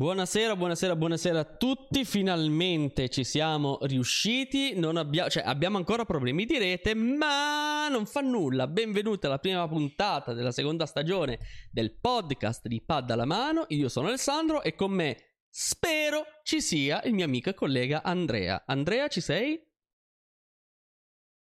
Buonasera, buonasera, buonasera a tutti. Finalmente ci siamo riusciti. Non abbia- cioè, abbiamo ancora problemi di rete, ma non fa nulla. Benvenuti alla prima puntata della seconda stagione del podcast di Pad alla mano. Io sono Alessandro e con me spero ci sia il mio amico e collega Andrea. Andrea, ci sei?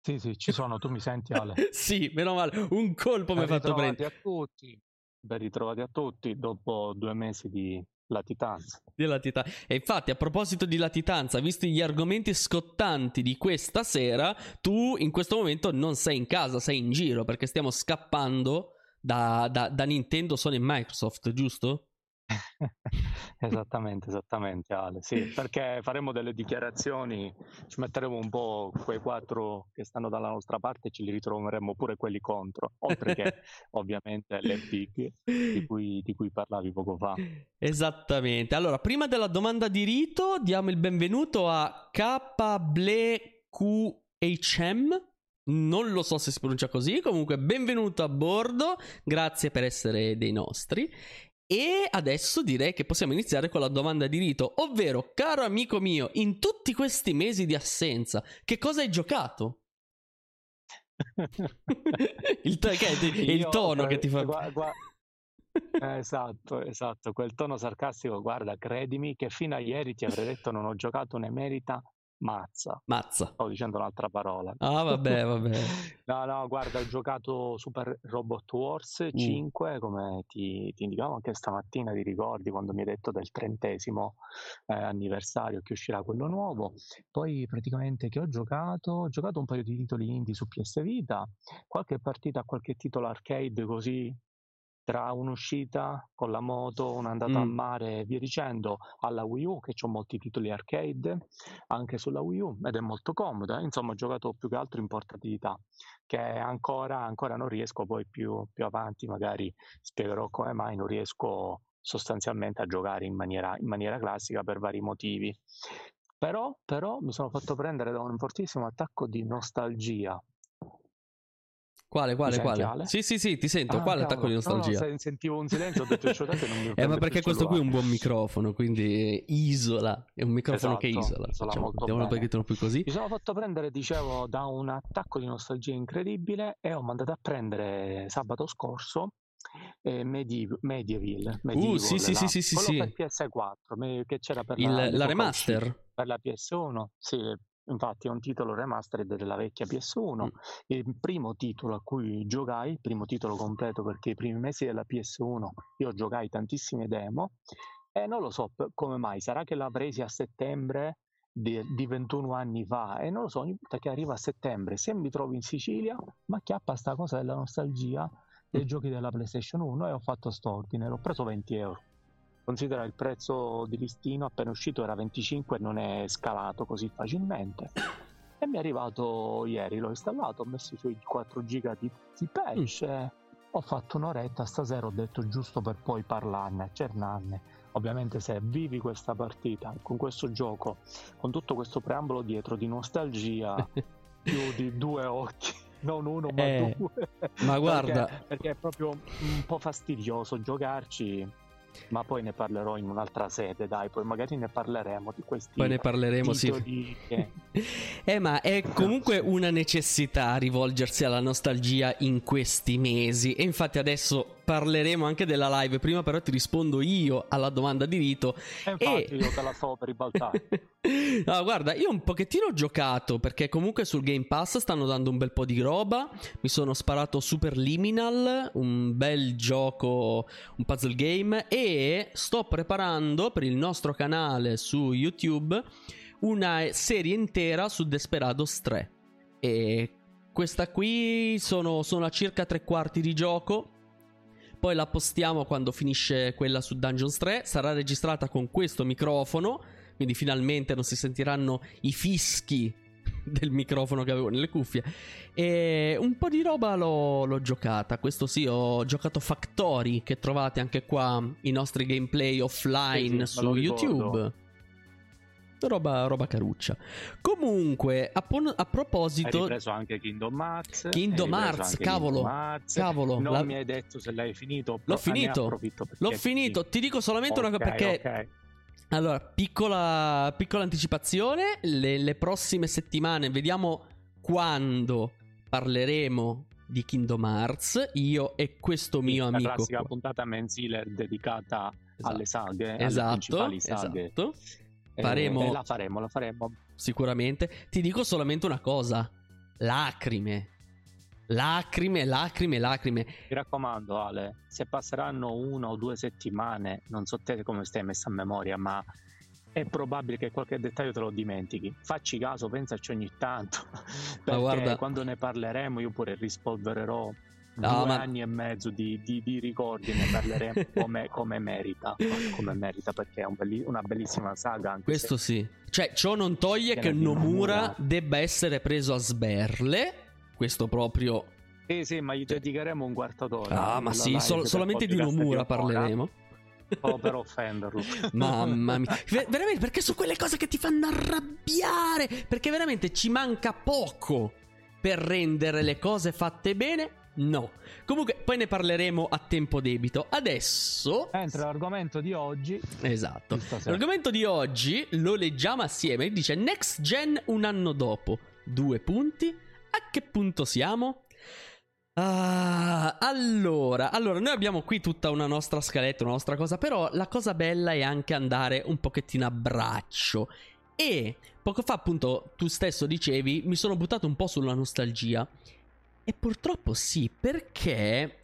Sì, sì, ci sono, tu mi senti Ale? sì, meno male, un colpo mi ha fatto prendere. a tutti, ben ritrovati a tutti dopo due mesi di latitanza. Di latita- e infatti, a proposito di latitanza, visti gli argomenti scottanti di questa sera, tu in questo momento non sei in casa, sei in giro perché stiamo scappando da, da, da Nintendo, Sony e Microsoft, giusto? esattamente, esattamente Ale, sì, perché faremo delle dichiarazioni, ci metteremo un po' quei quattro che stanno dalla nostra parte e ci li ritroveremo pure quelli contro, oltre che ovviamente le big di cui, di cui parlavi poco fa. Esattamente, allora prima della domanda di rito diamo il benvenuto a KBLQHM. Non lo so se si pronuncia così, comunque benvenuto a bordo, grazie per essere dei nostri. E adesso direi che possiamo iniziare con la domanda di rito, ovvero, caro amico mio, in tutti questi mesi di assenza, che cosa hai giocato? il, to- che è, il Io, tono che ti fa... Gu- gu- eh, esatto, esatto, quel tono sarcastico, guarda, credimi che fino a ieri ti avrei detto non ho giocato un'emerita Mazza. Mazza. Stavo dicendo un'altra parola. Ah, vabbè, vabbè. no, no, guarda, ho giocato Super Robot Wars 5, mm. come ti, ti, indicavo anche stamattina, ti ricordi quando mi hai detto del trentesimo eh, anniversario che uscirà quello nuovo. Poi praticamente che ho giocato? Ho giocato un paio di titoli indie su PS Vita, qualche partita, qualche titolo arcade così tra un'uscita con la moto, un'andata mm. a mare e via dicendo, alla Wii U che ho molti titoli arcade anche sulla Wii U ed è molto comoda, insomma ho giocato più che altro in portatilità che ancora, ancora non riesco, poi più, più avanti magari spiegherò come mai non riesco sostanzialmente a giocare in maniera, in maniera classica per vari motivi. Però, però mi sono fatto prendere da un fortissimo attacco di nostalgia quale, quale, quale? Sì, sì, sì, ti sento. Ah, quale attacco di nostalgia? No, sentivo un silenzio, ho detto il non mi Eh, ma perché questo qui è un buon microfono, quindi isola. È un microfono esatto, che isola. Facciamo, un pochettino più così. Mi sono fatto prendere, dicevo, da un attacco di nostalgia incredibile e ho mandato a prendere sabato scorso eh, Medieval, Medieval, uh, sì, sì, sì, sì, sì, sì. per PS4 che c'era per Il, la, la remaster per la PS1 sì Infatti è un titolo remastered della vecchia PS1, mm. il primo titolo a cui giocai, il primo titolo completo perché i primi mesi della PS1 io giocai tantissime demo e non lo so come mai, sarà che l'ho presi a settembre di, di, 21 anni fa e non lo so, ogni volta che arriva a settembre se mi trovo in Sicilia ma chiappa sta cosa della nostalgia dei mm. giochi della PlayStation 1 e ho fatto st'ordine, l'ho preso 20 euro Considera il prezzo di listino appena uscito era 25 e non è scalato così facilmente. E mi è arrivato ieri, l'ho installato, ho messo i suoi 4 giga di, di patch mm. ho fatto un'oretta, stasera ho detto giusto per poi parlarne, accernarne. Ovviamente se vivi questa partita con questo gioco, con tutto questo preambolo dietro di nostalgia, più di due occhi non uno ma eh, due. Ma guarda, perché, perché, è proprio un po' fastidioso giocarci ma poi ne parlerò in un'altra sede, dai, poi magari ne parleremo di questi Poi ne parleremo, sì. Che... eh, ma è comunque una necessità rivolgersi alla nostalgia in questi mesi e infatti adesso parleremo anche della live. Prima, però, ti rispondo io alla domanda di Rito. E infatti, e... io te la stavo per ribaltare. no, guarda, io un pochettino ho giocato perché comunque sul Game Pass stanno dando un bel po' di roba. Mi sono sparato Super Liminal, un bel gioco, un puzzle game. E sto preparando per il nostro canale su YouTube una serie intera su Desperados 3. E questa qui sono, sono a circa tre quarti di gioco poi la postiamo quando finisce quella su Dungeons 3. Sarà registrata con questo microfono. Quindi finalmente non si sentiranno i fischi del microfono che avevo nelle cuffie. E un po' di roba l'ho, l'ho, giocata. Questo sì, ho giocato Factory, che trovate anche qua i nostri gameplay offline sì, sì, su YouTube. Roba, roba caruccia. Comunque, a, pon- a proposito... Hai ripreso anche Kingdom Hearts. Kingdom Hearts, cavolo. Kingdom Hearts. Cavolo. Non la- mi hai detto se l'hai finito. L'ho finito. L'ho finito. Ti dico solamente una cosa perché... ok. Allora, piccola, piccola anticipazione. Le, le prossime settimane vediamo quando parleremo di Kingdom Hearts. Io e questo mio la amico. classica qua. puntata mensile dedicata Esatto. alle saghe, alle Esatto, principali saghe. esatto. Eh, Faremo- eh, la faremo, la faremo. Sicuramente. Ti dico solamente una cosa. Lacrime. Lacrime, lacrime, lacrime. Mi raccomando, Ale, se passeranno una o due settimane, non so te come stai messa a memoria, ma è probabile che qualche dettaglio te lo dimentichi. Facci caso, pensaci ogni tanto. Perché guarda- quando ne parleremo, io pure rispolvererò No, due ma- anni e mezzo di, di- di ricordi ne parleremo come, come merita. Come merita, perché è un belli- una bellissima saga. Anche Questo sì. Cioè, ciò non toglie Che Nomura Nomura. debba essere preso a sberle. Questo proprio. Sì, sì, ma gli dedicheremo un quarto d'ora. Ah, ma sì, sol- solamente di Nomura parleremo. Solo per offenderlo. Mamma mia, Ver- veramente perché sono quelle cose che ti fanno arrabbiare. Perché veramente ci manca poco per rendere le cose fatte bene. No. Comunque, poi ne parleremo a tempo debito. Adesso. Mentre l'argomento di oggi Esatto. L'argomento di oggi lo leggiamo assieme. Dice Next Gen un anno dopo. Due punti. A che punto siamo? Ah, allora, allora, noi abbiamo qui tutta una nostra scaletta, una nostra cosa, però la cosa bella è anche andare un pochettino a braccio. E poco fa, appunto, tu stesso dicevi, mi sono buttato un po' sulla nostalgia. E purtroppo sì, perché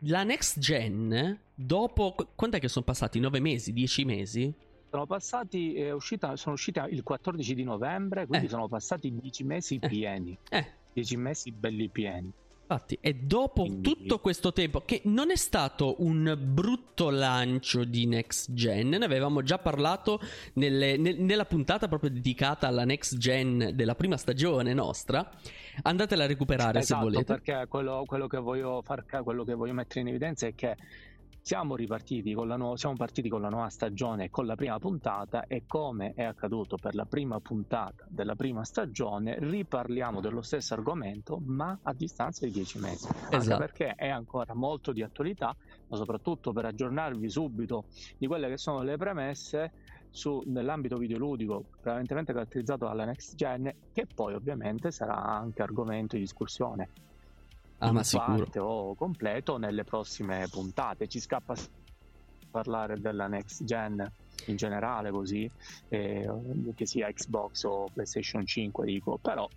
la next gen, dopo... qu- Quant'è che sono passati? 9 mesi? 10 mesi? sono passati, è uscita, sono uscita il 14 di novembre, quindi Eh. sono passati 10 mesi Eh. pieni. Eh, 10 mesi belli pieni. Infatti, e dopo Quindi- tutto questo tempo, che non è stato un brutto lancio di Next Gen, ne avevamo già parlato nelle- nel- nella puntata proprio dedicata alla Next Gen della prima stagione nostra. Andatela a recuperare esatto, se volete. perché quello, quello che voglio far quello che voglio mettere in evidenza è che siamo ripartiti con la nuova, siamo partiti con la nuova stagione con la prima puntata e come è accaduto per la prima puntata della prima stagione riparliamo dello stesso argomento ma a distanza di 10 mesi anche Esatto. perché è ancora molto di attualità ma soprattutto per aggiornarvi subito di quelle che sono le premesse su, nell'ambito videoludico prevalentemente caratterizzato dalla next gen che poi ovviamente sarà anche argomento di discussione Ah, ma sicuro. parte o completo nelle prossime puntate. Ci scappa parlare della next gen in generale, così eh, che sia Xbox o PlayStation 5, dico, però.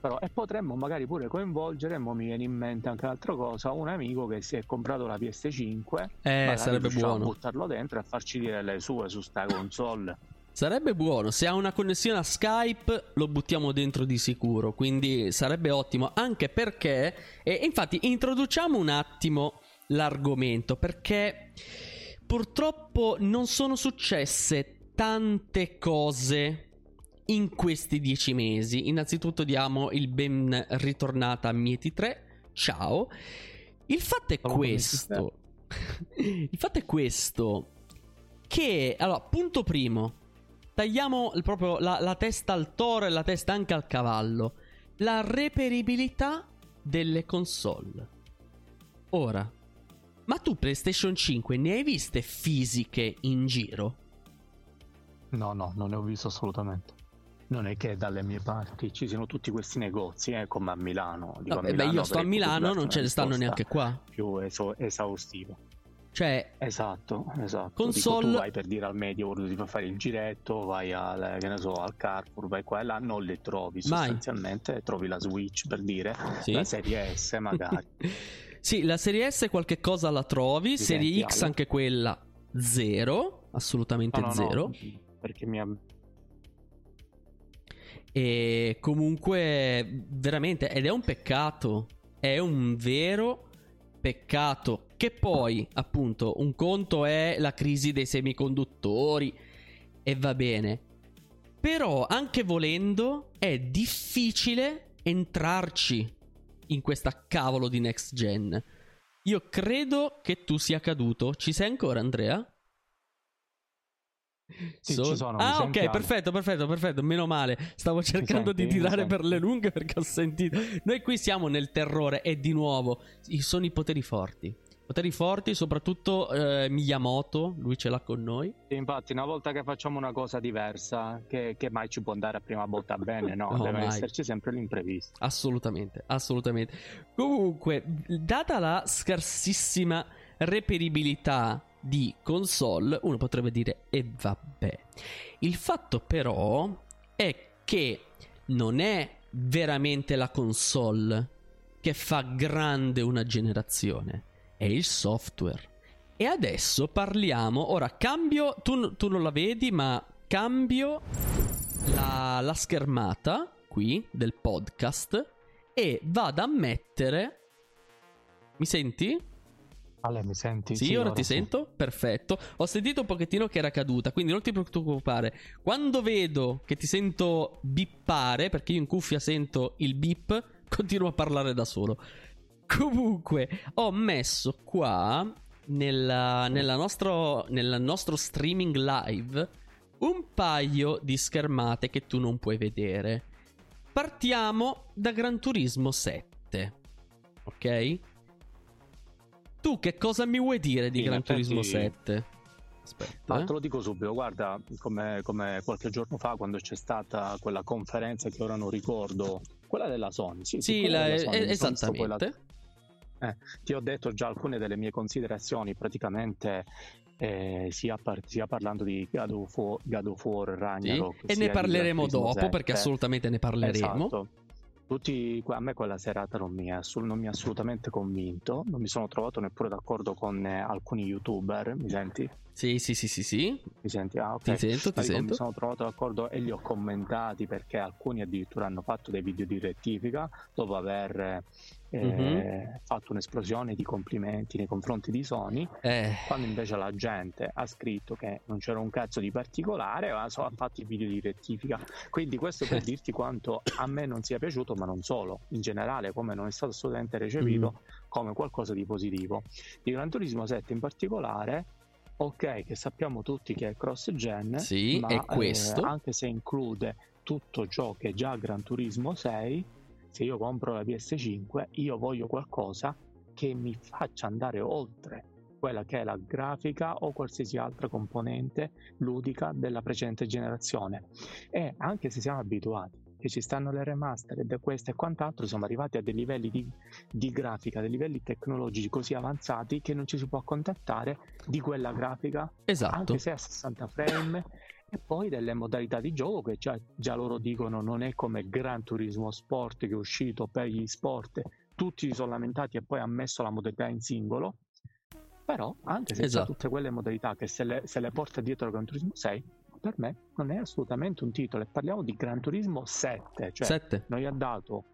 Però, e potremmo magari pure coinvolgere, mo mi viene in mente anche un'altra cosa, un amico che si è comprato la PS5, Eh, sarebbe buono. buttarlo dentro e a farci dire le sue su sta console. Sarebbe buono. Se ha una connessione a Skype, lo buttiamo dentro di sicuro. Quindi sarebbe ottimo. Anche perché. E infatti, introduciamo un attimo l'argomento. Perché purtroppo non sono successe tante cose in questi dieci mesi. Innanzitutto, diamo il ben ritornata a Mieti 3. Ciao. Il fatto è Mieti questo. il fatto è questo. Che allora, punto primo. Tagliamo proprio la, la testa al toro e la testa anche al cavallo. La reperibilità delle console. Ora, ma tu PlayStation 5 ne hai viste fisiche in giro? No, no, non ne ho visto assolutamente. Non è che dalle mie parti ci siano tutti questi negozi, eh, come a Milano. Dico, No, a beh, Milano io sto a Milano, non ce ne stanno neanche qua. Più eso- esaustivo. Cioè, Esatto, esatto. Console- Dico, tu vai per dire al Media World ti fa fare il giretto, vai al, che ne so, al Carrefour, vai qua e là, non le trovi Mai. sostanzialmente, trovi la Switch per dire, Sì. la serie S magari. sì, la serie S qualche cosa la trovi, Ti serie X anche quella zero, assolutamente No, no, zero. no, perché mi ha... E comunque, veramente, ed è un peccato. È un vero peccato. Che poi, appunto, un conto è la crisi dei semiconduttori. E va bene. Però, anche volendo, è difficile entrarci in questa cavolo di next gen. Io credo che tu sia caduto. Ci sei ancora, Andrea? Sì, So- ci sono, ah, ok, perfetto, perfetto, perfetto. Meno male. Stavo cercando senti? di tirare per le lunghe perché ho sentito. Noi qui siamo nel terrore e di nuovo sono i poteri forti. Poteri forti, soprattutto eh, Miyamoto, lui ce l'ha con noi. Sì, Infatti, una volta che facciamo una cosa diversa, che, che mai ci può andare a prima volta bene, no? No, Deve mai. esserci sempre l'imprevisto. Assolutamente, assolutamente. Comunque, data la scarsissima reperibilità di console, uno potrebbe dire e vabbè. Il fatto però è che non è veramente la console che fa grande una generazione, è il software. E adesso parliamo, ora cambio, tu, tu non la vedi, ma cambio la, la schermata qui del podcast e vado a mettere... Mi senti? Ale, mi senti? Sì, ora ti sento? Perfetto. Ho sentito un pochettino che era caduta, quindi non ti preoccupare. Quando vedo che ti sento bippare, perché io in cuffia sento il bip, continuo a parlare da solo. Comunque, ho messo qua nella, nella nostro, nel nostro streaming live un paio di schermate che tu non puoi vedere. Partiamo da Gran Turismo 7. Ok? Tu che cosa mi vuoi dire di Sì, Gran Turismo 7? Aspetta. Eh. te lo dico subito, guarda, come, come qualche giorno fa quando c'è stata quella conferenza che ora non ricordo, quella della Sony, sì, Sì, quella la- della Sony, eh, esattamente. ti ho detto già alcune delle mie considerazioni, praticamente eh, sia, par- sia parlando di God of War, God of War Sì. Ragnarok, E sia ne parleremo dopo, 7. perché assolutamente ne parleremo. Esatto. Tutti, a me quella serata non mi, assul- non mi ha assolutamente convinto, non mi sono trovato neppure d'accordo con eh, alcuni youtuber, mi senti? Sì, sì, sì, sì, sì. Mi senti? Ah, ok. Ti sento, ti sento. Mi sono trovato d'accordo e li ho commentati perché alcuni addirittura hanno fatto dei video di rettifica dopo aver eh, Mhm. fatto un'esplosione di complimenti nei confronti di Sony, Eh, quando invece la gente ha scritto che non c'era un cazzo di particolare, ma so- ha fatto i video di rettifica. Quindi questo per dirti quanto a me non sia piaciuto, ma non solo, in generale come non è stato assolutamente recepito Mm. come qualcosa di positivo. Di Gran Turismo 7 in particolare, ok che sappiamo tutti che è cross-gen, Sì, ma è questo. eh, anche se include tutto ciò che è già Gran Turismo 6, se io compro la PS5, io voglio qualcosa che mi faccia andare oltre quella che è la grafica o qualsiasi altra componente ludica della precedente generazione. E anche se siamo abituati che ci stanno le remastered e questo e quant'altro, siamo arrivati a dei livelli di, di grafica, dei livelli tecnologici così avanzati che non ci si può accontentare di quella grafica esatto. anche se a 60 frame e poi delle modalità di gioco che già, già loro dicono non è come Gran Turismo Sport che è uscito per gli sport tutti si sono lamentati e poi ha messo la modalità in singolo però anche se Esatto. tutte quelle modalità che se le, se le porta dietro Gran Turismo 6 per me non è assolutamente un titolo e parliamo di Gran Turismo 7 cioè 7. noi ha dato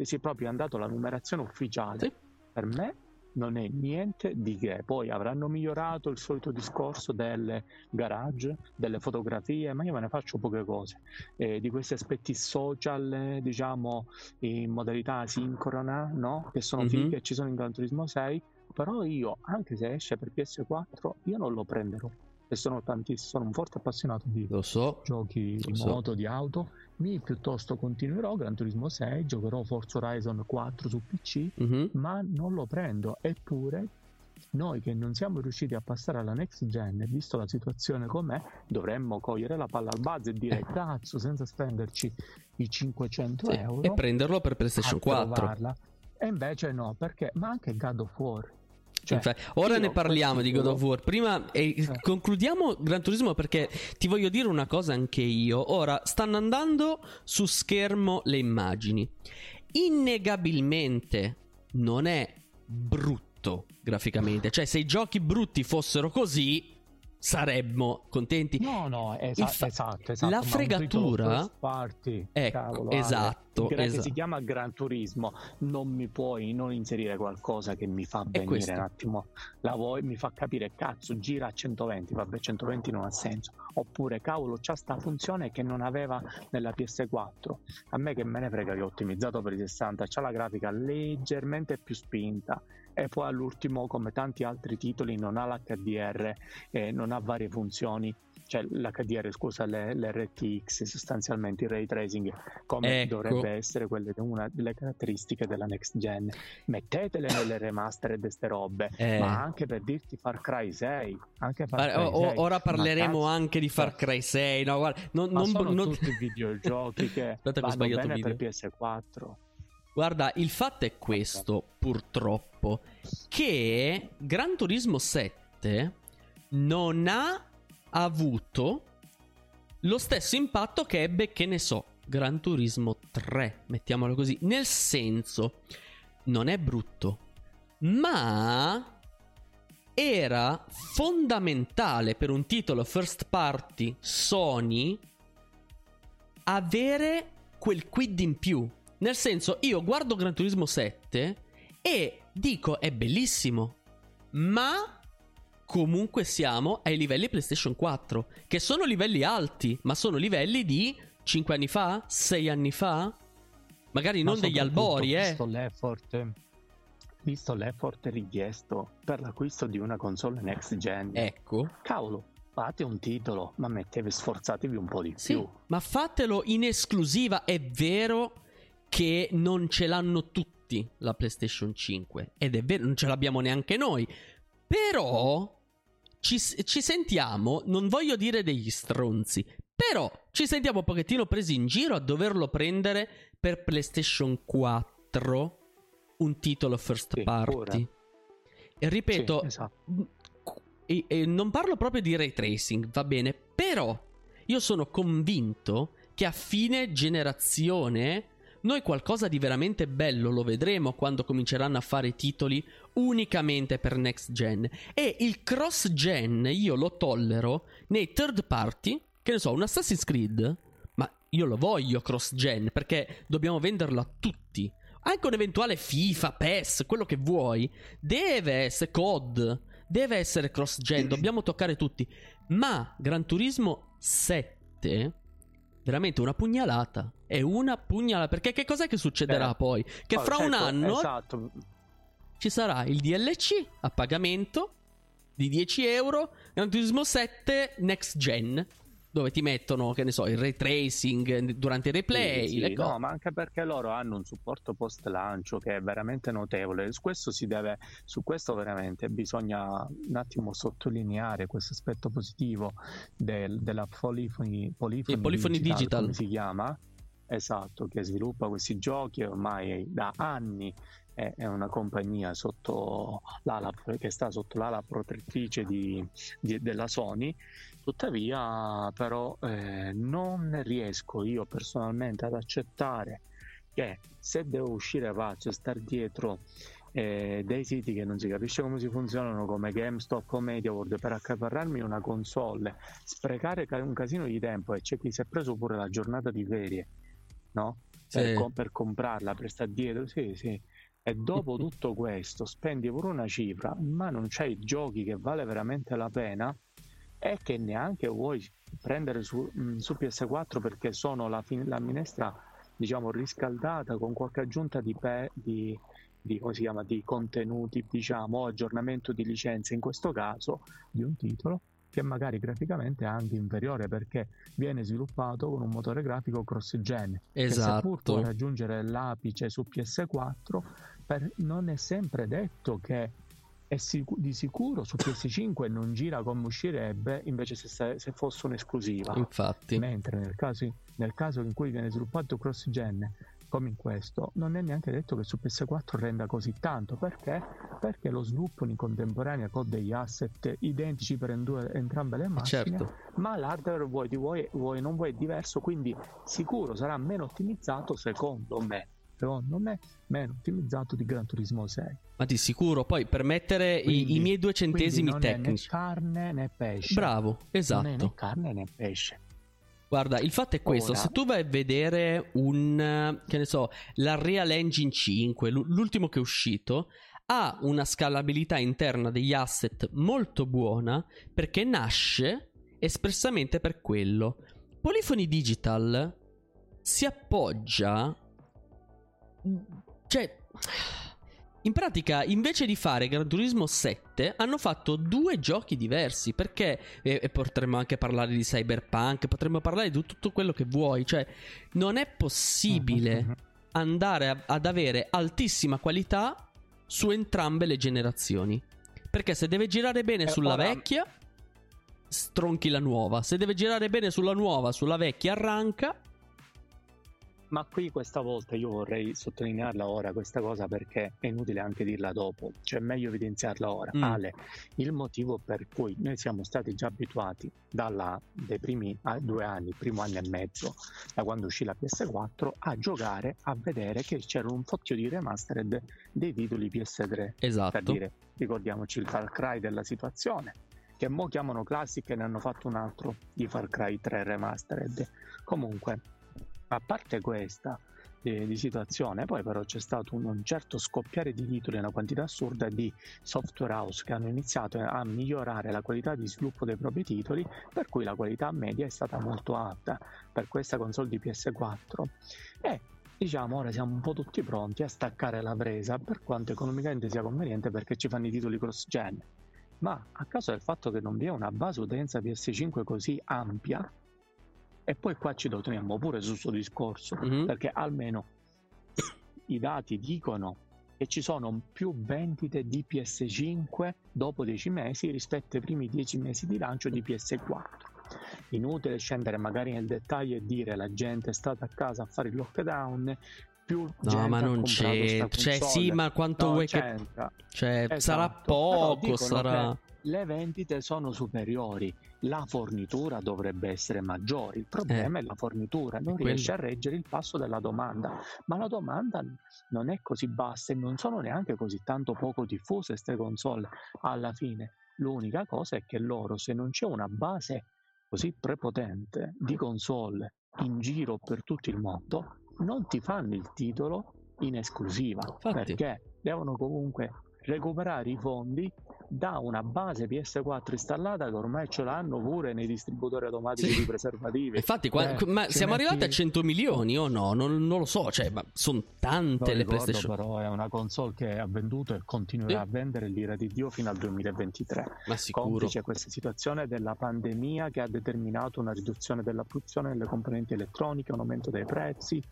si è proprio ha dato la numerazione ufficiale Sì. per me non è niente di che poi avranno migliorato il solito discorso del garage delle fotografie ma io me ne faccio poche cose eh, di questi aspetti social diciamo in modalità sincrona no? che sono Mhm. fighe e ci sono in Gran Turismo 6 però io anche se esce per PS4 io non lo prenderò e sono tantissimo sono un forte appassionato di Lo so. giochi di so. moto, di auto, mi piuttosto continuerò Gran Turismo 6, giocherò Forza Horizon 4 su PC, Mhm. ma non lo prendo. Eppure, noi che non siamo riusciti a passare alla next gen, visto la situazione com'è, dovremmo cogliere la palla al buzz e dire Eh. cazzo, senza spenderci i 500 Sì, euro E prenderlo per PlayStation a 4. provarla. E invece no, perché ma anche God of War. Cioè, Infatti, ora io ne parliamo di God of War. Prima eh, Eh. concludiamo Gran Turismo perché ti voglio dire una cosa anche io. Ora stanno andando su schermo le immagini. Innegabilmente non è brutto graficamente. Cioè, se i giochi brutti fossero così, saremmo contenti. No, no, esa- fa- esatto, esatto. la fregatura- party, Ecco, cavolo, esatto, Che esatto. si chiama Gran Turismo, non mi puoi non inserire qualcosa che mi fa venire un attimo la vuoi, mi fa capire cazzo, gira a 120, vabbè 120 non ha senso. Oppure cavolo, c'ha sta funzione che non aveva nella PS4. A me che me ne frega che ho ottimizzato per i 60, c'ha la grafica leggermente più spinta e poi all'ultimo come tanti altri titoli non ha l'HDR e non ha varie funzioni cioè l'HDR, scusa, le, l'RTX, sostanzialmente il ray tracing, come ecco. dovrebbe essere quelle una delle caratteristiche della next gen. Mettetele nelle remastered queste robe, eh. ma anche per dirti Far Cry 6. Anche Far Cry o, 6. Ora parleremo anche di Far Cry 6. No, guarda, non, non, sono non... tutti i videogiochi che Aspetta, vanno bene per PS4. Guarda, il fatto è questo, purtroppo, che Gran Turismo 7 non ha avuto lo stesso impatto che ebbe, che ne so, Gran Turismo 3, mettiamolo così, nel senso, non è brutto, ma era fondamentale per un titolo first party Sony avere quel quid in più. Nel senso, io guardo Gran Turismo 7 e dico è bellissimo, ma comunque siamo ai livelli PlayStation 4, che sono livelli alti, ma sono livelli di 5 anni fa, 6 anni fa, magari ma non degli albori, eh. Visto l'effort, visto l'effort richiesto per l'acquisto di una console next gen. Ecco. Cavolo, fate un titolo, ma mettevi sforzatevi un po' di sì, più. Ma fatelo in esclusiva, è vero che non ce l'hanno tutti la PlayStation 5 ed è vero, non ce l'abbiamo neanche noi. Però ci, ci sentiamo, non voglio dire degli stronzi, però ci sentiamo un pochettino presi in giro a doverlo prendere per PlayStation 4 un titolo first sì, party. E ripeto, sì, esatto. e, e non parlo proprio di ray tracing, va bene, però io sono convinto che a fine generazione noi qualcosa di veramente bello lo vedremo quando cominceranno a fare titoli unicamente per next gen. E il cross gen io lo tollero nei third party, che ne so, un Assassin's Creed, ma io lo voglio cross gen perché dobbiamo venderlo a tutti. Anche un eventuale FIFA, PES, quello che vuoi, deve essere COD, deve essere cross gen, dobbiamo toccare tutti. Ma Gran Turismo 7 veramente una pugnalata. È una pugnalata. Perché che cos'è che succederà eh. poi? Che oh, fra certo, un anno esatto. ci sarà il DLC a pagamento di 10 euro. Gran Turismo 7 Next Gen dove ti mettono, che ne so, il ray tracing durante i replay. Sì, sì, no, ma anche perché loro hanno un supporto post lancio che è veramente notevole. Su questo si deve, su questo veramente bisogna un attimo sottolineare questo aspetto positivo del, della Polyphony, Polyphony, Polyphony Digital, Digital. come si chiama. Esatto, che sviluppa questi giochi ormai da anni è una compagnia sotto l'ala, che sta sotto l'ala protettrice di, di, della Sony Tuttavia, però, eh, non riesco io personalmente ad accettare che se devo uscire pazzo e star dietro eh, dei siti che non si capisce come si funzionano come GameStop o MediaWorld per accaparrarmi una console, sprecare un casino di tempo e c'è chi si è preso pure la giornata di ferie, no? Sì. Per, per, comprarla, per stare dietro, sì, sì. E dopo tutto questo spendi pure una cifra, ma non c'hai giochi che vale veramente la pena e che neanche vuoi prendere su, mm, su PS4 perché sono la, fin- la, minestra diciamo riscaldata con qualche aggiunta di, pe- di, di, chiama, di contenuti diciamo o aggiornamento di licenze in questo caso di un titolo che magari graficamente è anche inferiore perché viene sviluppato con un motore grafico cross gen esatto. che seppur può raggiungere l'apice su PS4 per, non è sempre detto che e sic- di sicuro su PS5 non gira come uscirebbe invece se, se fosse un'esclusiva. Infatti. Mentre nel caso, nel caso in cui viene sviluppato cross gen come in questo, non è neanche detto che su PS4 renda così tanto. Perché? Perché lo sviluppo in contemporanea con degli asset identici per entrambe le macchine, certo. ma l'hardware vuoi, vuoi, vuoi non vuoi diverso, quindi sicuro sarà meno ottimizzato secondo me secondo me meno ottimizzato di Gran Turismo 6 ma di sicuro poi per mettere quindi, i, i, miei due centesimi non tecnici è né carne né pesce bravo esatto non è né carne né pesce Guarda, il fatto è questo: Ora. se tu vai a vedere un che ne so, la Real Engine 5, l'ultimo che è uscito, ha una scalabilità interna degli asset molto buona perché nasce espressamente per quello. Polyphony Digital si appoggia cioè in pratica, invece di fare Gran Turismo 7, hanno fatto due giochi diversi. Perché, e, e potremmo anche parlare di Cyberpunk, potremmo parlare di tutto quello che vuoi. Cioè, non è possibile uh-huh. andare a, ad avere altissima qualità su entrambe le generazioni. Perché se deve girare bene eh, sulla ora... vecchia, stronchi la nuova. Se deve girare bene sulla nuova, sulla vecchia, arranca ma qui questa volta io vorrei sottolinearla ora questa cosa perché è inutile anche dirla dopo, cioè è meglio evidenziarla ora. Mm. Ale, il motivo per cui noi siamo stati già abituati dalla, dai primi due anni, primo anno e mezzo, da quando uscì la PS4, a giocare, a vedere che c'era un fottio di remastered dei titoli PS3. Esatto. Per dire, ricordiamoci il Far Cry della situazione, che mo chiamano Classic e ne hanno fatto un altro di Far Cry 3 Remastered. Comunque, a parte questa eh, di situazione, poi però c'è stato un, un, certo scoppiare di titoli, una quantità assurda di software house che hanno iniziato a migliorare la qualità di sviluppo dei propri titoli, per cui la qualità media è stata molto alta per questa console di PS4. E diciamo ora siamo un po' tutti pronti a staccare la presa per quanto economicamente sia conveniente perché ci fanno i titoli cross gen. Ma a causa del fatto che non vi è una base utenza PS5 così ampia, e poi qua ci torniamo pure su questo discorso, mm-hmm. perché almeno i dati dicono che ci sono più vendite di PS5 dopo 10 mesi rispetto ai primi 10 mesi di lancio di PS4. Inutile scendere magari nel dettaglio e dire la gente è stata a casa a fare il lockdown, più no, ma non c'è. Cioè, sì, ma quanto no, vuoi c'entra. che. Cioè, esatto. sarà poco, sarà le vendite sono superiori, la fornitura dovrebbe essere maggiore, il problema eh, è la fornitura, non riesce a reggere il passo della domanda, ma la domanda non è così bassa e non sono neanche così tanto poco diffuse queste console alla fine. L'unica cosa è che loro, se non c'è una base così prepotente di console in giro per tutto il mondo, non ti fanno il titolo in esclusiva Infatti. perché devono comunque recuperare i fondi da una base PS4 installata che ormai ce l'hanno pure nei distributori automatici sì. di preservativi. Infatti, qua, eh, ma siamo metti... arrivati a 100 milioni o no? Non, non lo so, cioè, ma sono tante non le ricordo, PlayStation. Però è una console che ha venduto e continuerà sì. a vendere l'ira di Dio fino al 2023. Ma sicuro. Complice questa situazione della pandemia che ha determinato una riduzione della produzione delle componenti elettroniche, un aumento dei prezzi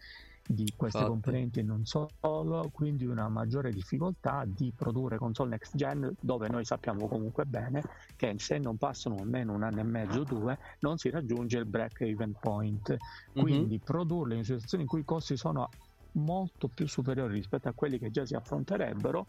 di queste Infatti. componenti e non solo, quindi una maggiore difficoltà di produrre console next gen dove noi sappiamo comunque bene che se non passano almeno un anno e mezzo o due non si raggiunge il break even point. Mhm. Quindi mm-hmm. produrle in situazioni in cui i costi sono molto più superiori rispetto a quelli che già si affronterebbero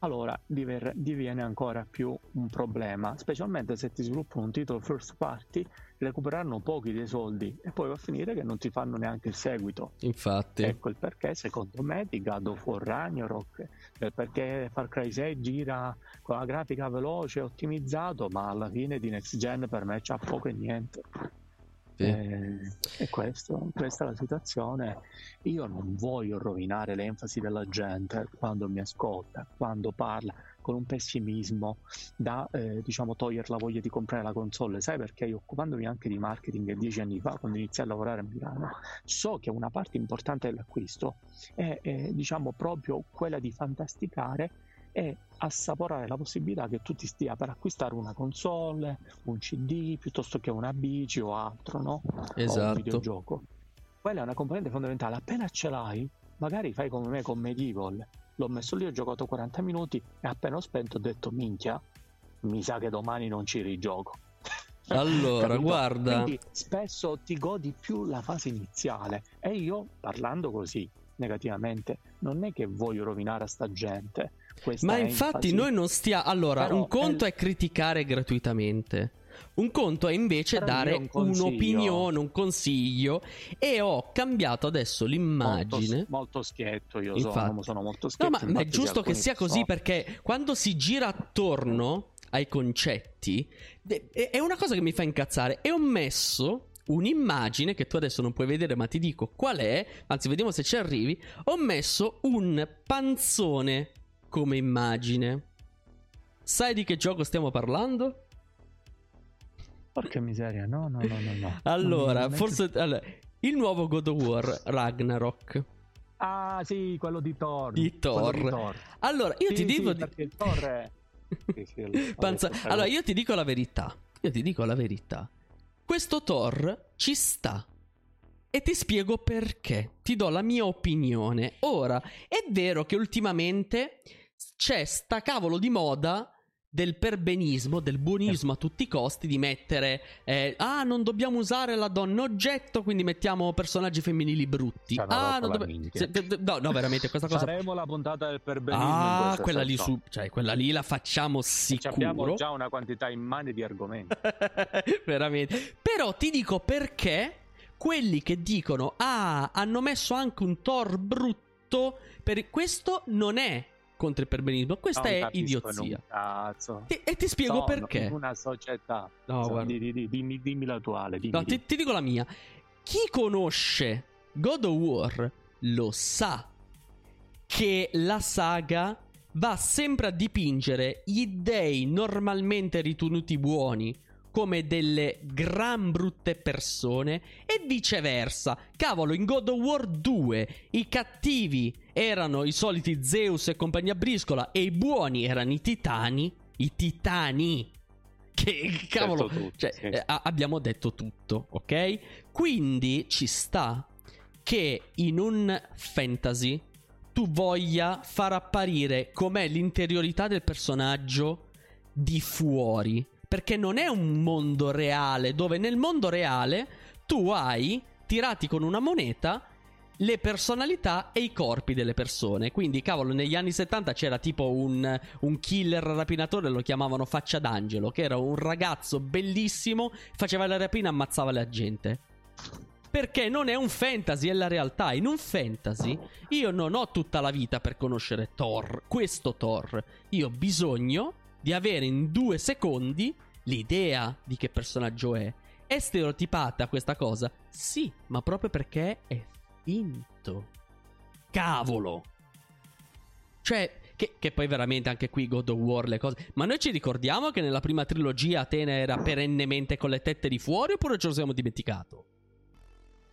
allora diviene ancora più un problema, specialmente se ti sviluppano un titolo first party, recupereranno pochi dei soldi e poi va a finire che non ti fanno neanche il seguito. Infatti. Ecco il perché, secondo me, di God of War Ragnarok, eh, perché Far Cry 6 gira con la grafica veloce e ottimizzato, ma alla fine di next gen per me c'ha poco e niente. Sì. Eh, e questo, questa è la situazione. Io non voglio rovinare l'enfasi della gente quando mi ascolta, quando parla con un pessimismo da eh, diciamo togliere la voglia di comprare la console. Sai perché io occupandomi anche di marketing dieci anni fa, quando iniziai a lavorare a Milano, so che una parte importante dell'acquisto è, è diciamo proprio quella di fantasticare e assaporare la possibilità che tu ti stia per acquistare una console, un CD piuttosto che una bici o altro, no? Esatto. O un esatto. videogioco. Quella è una componente fondamentale. Appena ce l'hai, magari fai come me con Medieval. L'ho messo lì, ho giocato 40 minuti e appena ho spento ho detto minchia, mi sa che domani non ci rigioco. Allora, guarda. Quindi spesso ti godi più la fase iniziale e io, parlando così negativamente, non è che voglio rovinare a sta gente ma infatti enfasi. noi non stiamo... Allora, Però un conto è... è criticare gratuitamente. Un conto è invece Però dare un un'opinione, un consiglio e ho cambiato adesso l'immagine. Molto, molto schietto, io sono, sono, molto schietto. No, ma, ma è giusto che sia così so. perché quando si gira attorno ai concetti è una cosa che mi fa incazzare e ho messo un'immagine che tu adesso non puoi vedere ma ti dico qual è, anzi vediamo se ci arrivi, ho messo un panzone come immagine. Sai di che gioco stiamo parlando? Porca miseria, no, no, no, no. no. allora, forse allora, il nuovo God of War Ragnarok. Ah, sì, quello di Thor. Di Thor. Di Thor. Allora, io sì, ti dico. Sì, il Thor è. sì, Panza... Allora, io ti dico la verità. Io ti dico la verità. Questo Thor ci sta. E ti spiego perché. Ti do la mia opinione. Ora, è vero che ultimamente c'è sta cavolo di moda del perbenismo, del buonismo a tutti i costi di mettere eh, ah non dobbiamo usare la donna oggetto quindi mettiamo personaggi femminili brutti ah, non dobb- se, no, no veramente questa cosa faremo la puntata del perbenismo ah quella lì, su, cioè, quella lì la facciamo sicuro abbiamo già una quantità immane di argomenti. Veramente. Però ti dico perché quelli che dicono ah hanno messo anche un Thor brutto per questo non è contro il perbenismo. Questa è idiozia. Ti, e ti spiego Sono perché. Una società. No, di, di, di, dimmi, dimmi, la tua. Dimmi, no, ti, ti dico la mia. Chi conosce God of War lo sa che la saga va sempre a dipingere gli dei normalmente ritenuti buoni come delle gran brutte persone e viceversa. Cavolo, in God of War 2 i cattivi erano i soliti Zeus e compagnia briscola e i buoni erano i titani. I titani. Che cavolo, tutto, cioè, sì. eh, abbiamo detto tutto, ok? Quindi ci sta che in un fantasy tu voglia far apparire com'è l'interiorità del personaggio di fuori perché non è un mondo reale dove nel mondo reale tu hai tirati con una moneta le personalità e i corpi delle persone. Quindi, cavolo, negli anni 70 c'era tipo un, un, killer rapinatore, lo chiamavano Faccia d'Angelo, che era un ragazzo bellissimo, faceva la rapina e ammazzava la gente. Perché non è un fantasy, è la realtà. In un fantasy io non ho tutta la vita per conoscere Thor, questo Thor. Io ho bisogno di avere in due secondi l'idea di che personaggio è. È stereotipata questa cosa? Sì, ma proprio perché è finto. Cavolo! Cioè, che, che, poi veramente anche qui God of War le cose. Ma noi ci ricordiamo che nella prima trilogia Atena era perennemente con le tette di fuori oppure ce lo siamo dimenticato?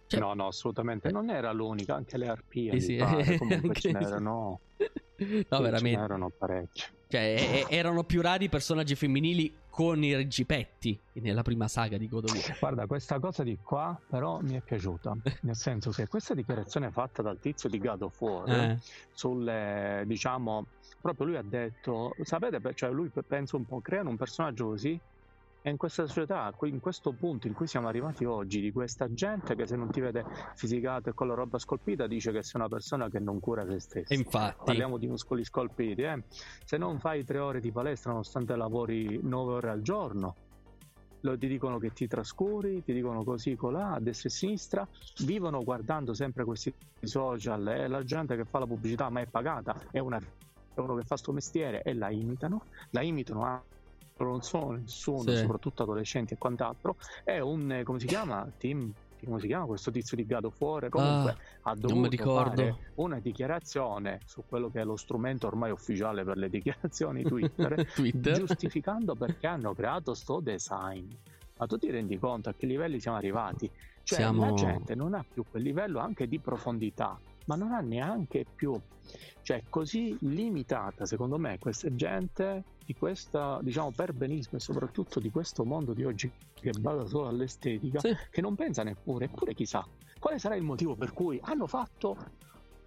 Cioè... No, no, assolutamente. Non era l'unica, anche le arpie. Sì, sì. Comunque anche... ce n'erano. No, veramente. Ce n'erano parecchie. Cioè, erano più rari i personaggi femminili con i regipetti nella prima saga di God of War. Guarda, questa cosa di qua però mi è piaciuta, nel senso che questa dichiarazione fatta dal tizio di God of War eh. sulle, diciamo, proprio lui ha detto, sapete, cioè lui pensa un po', creano un personaggio così e in questa società, in questo punto in cui siamo arrivati oggi, di questa gente che se non ti vede fisicato e con la roba scolpita dice che sei una persona che non cura se stessa. Infatti. Parliamo di muscoli scolpiti, eh? Se non fai tre ore di palestra nonostante lavori nove ore al giorno, lo, ti dicono che ti trascuri, ti dicono così, colà, a destra e a sinistra, vivono guardando sempre questi social e la gente che fa la pubblicità ma è pagata, è, una, è uno che fa sto mestiere e la imitano, la imitano anche non sono nessuno, sì. soprattutto adolescenti e quant'altro, è un, come si chiama, team come si chiama questo tizio di Gado Fuore comunque ah, ha dovuto fare una dichiarazione su quello che è lo strumento ormai ufficiale per le dichiarazioni Twitter, Twitter. giustificando perché hanno creato sto design. Ma tu ti rendi conto a che livelli siamo arrivati? Cioè siamo... la gente non ha più quel livello anche di profondità ma non ha neanche più cioè così limitata secondo me questa gente di questo diciamo perbenismo e soprattutto di questo mondo di oggi che basa solo all'estetica sì. che non pensa neppure eppure chissà quale sarà il motivo per cui hanno fatto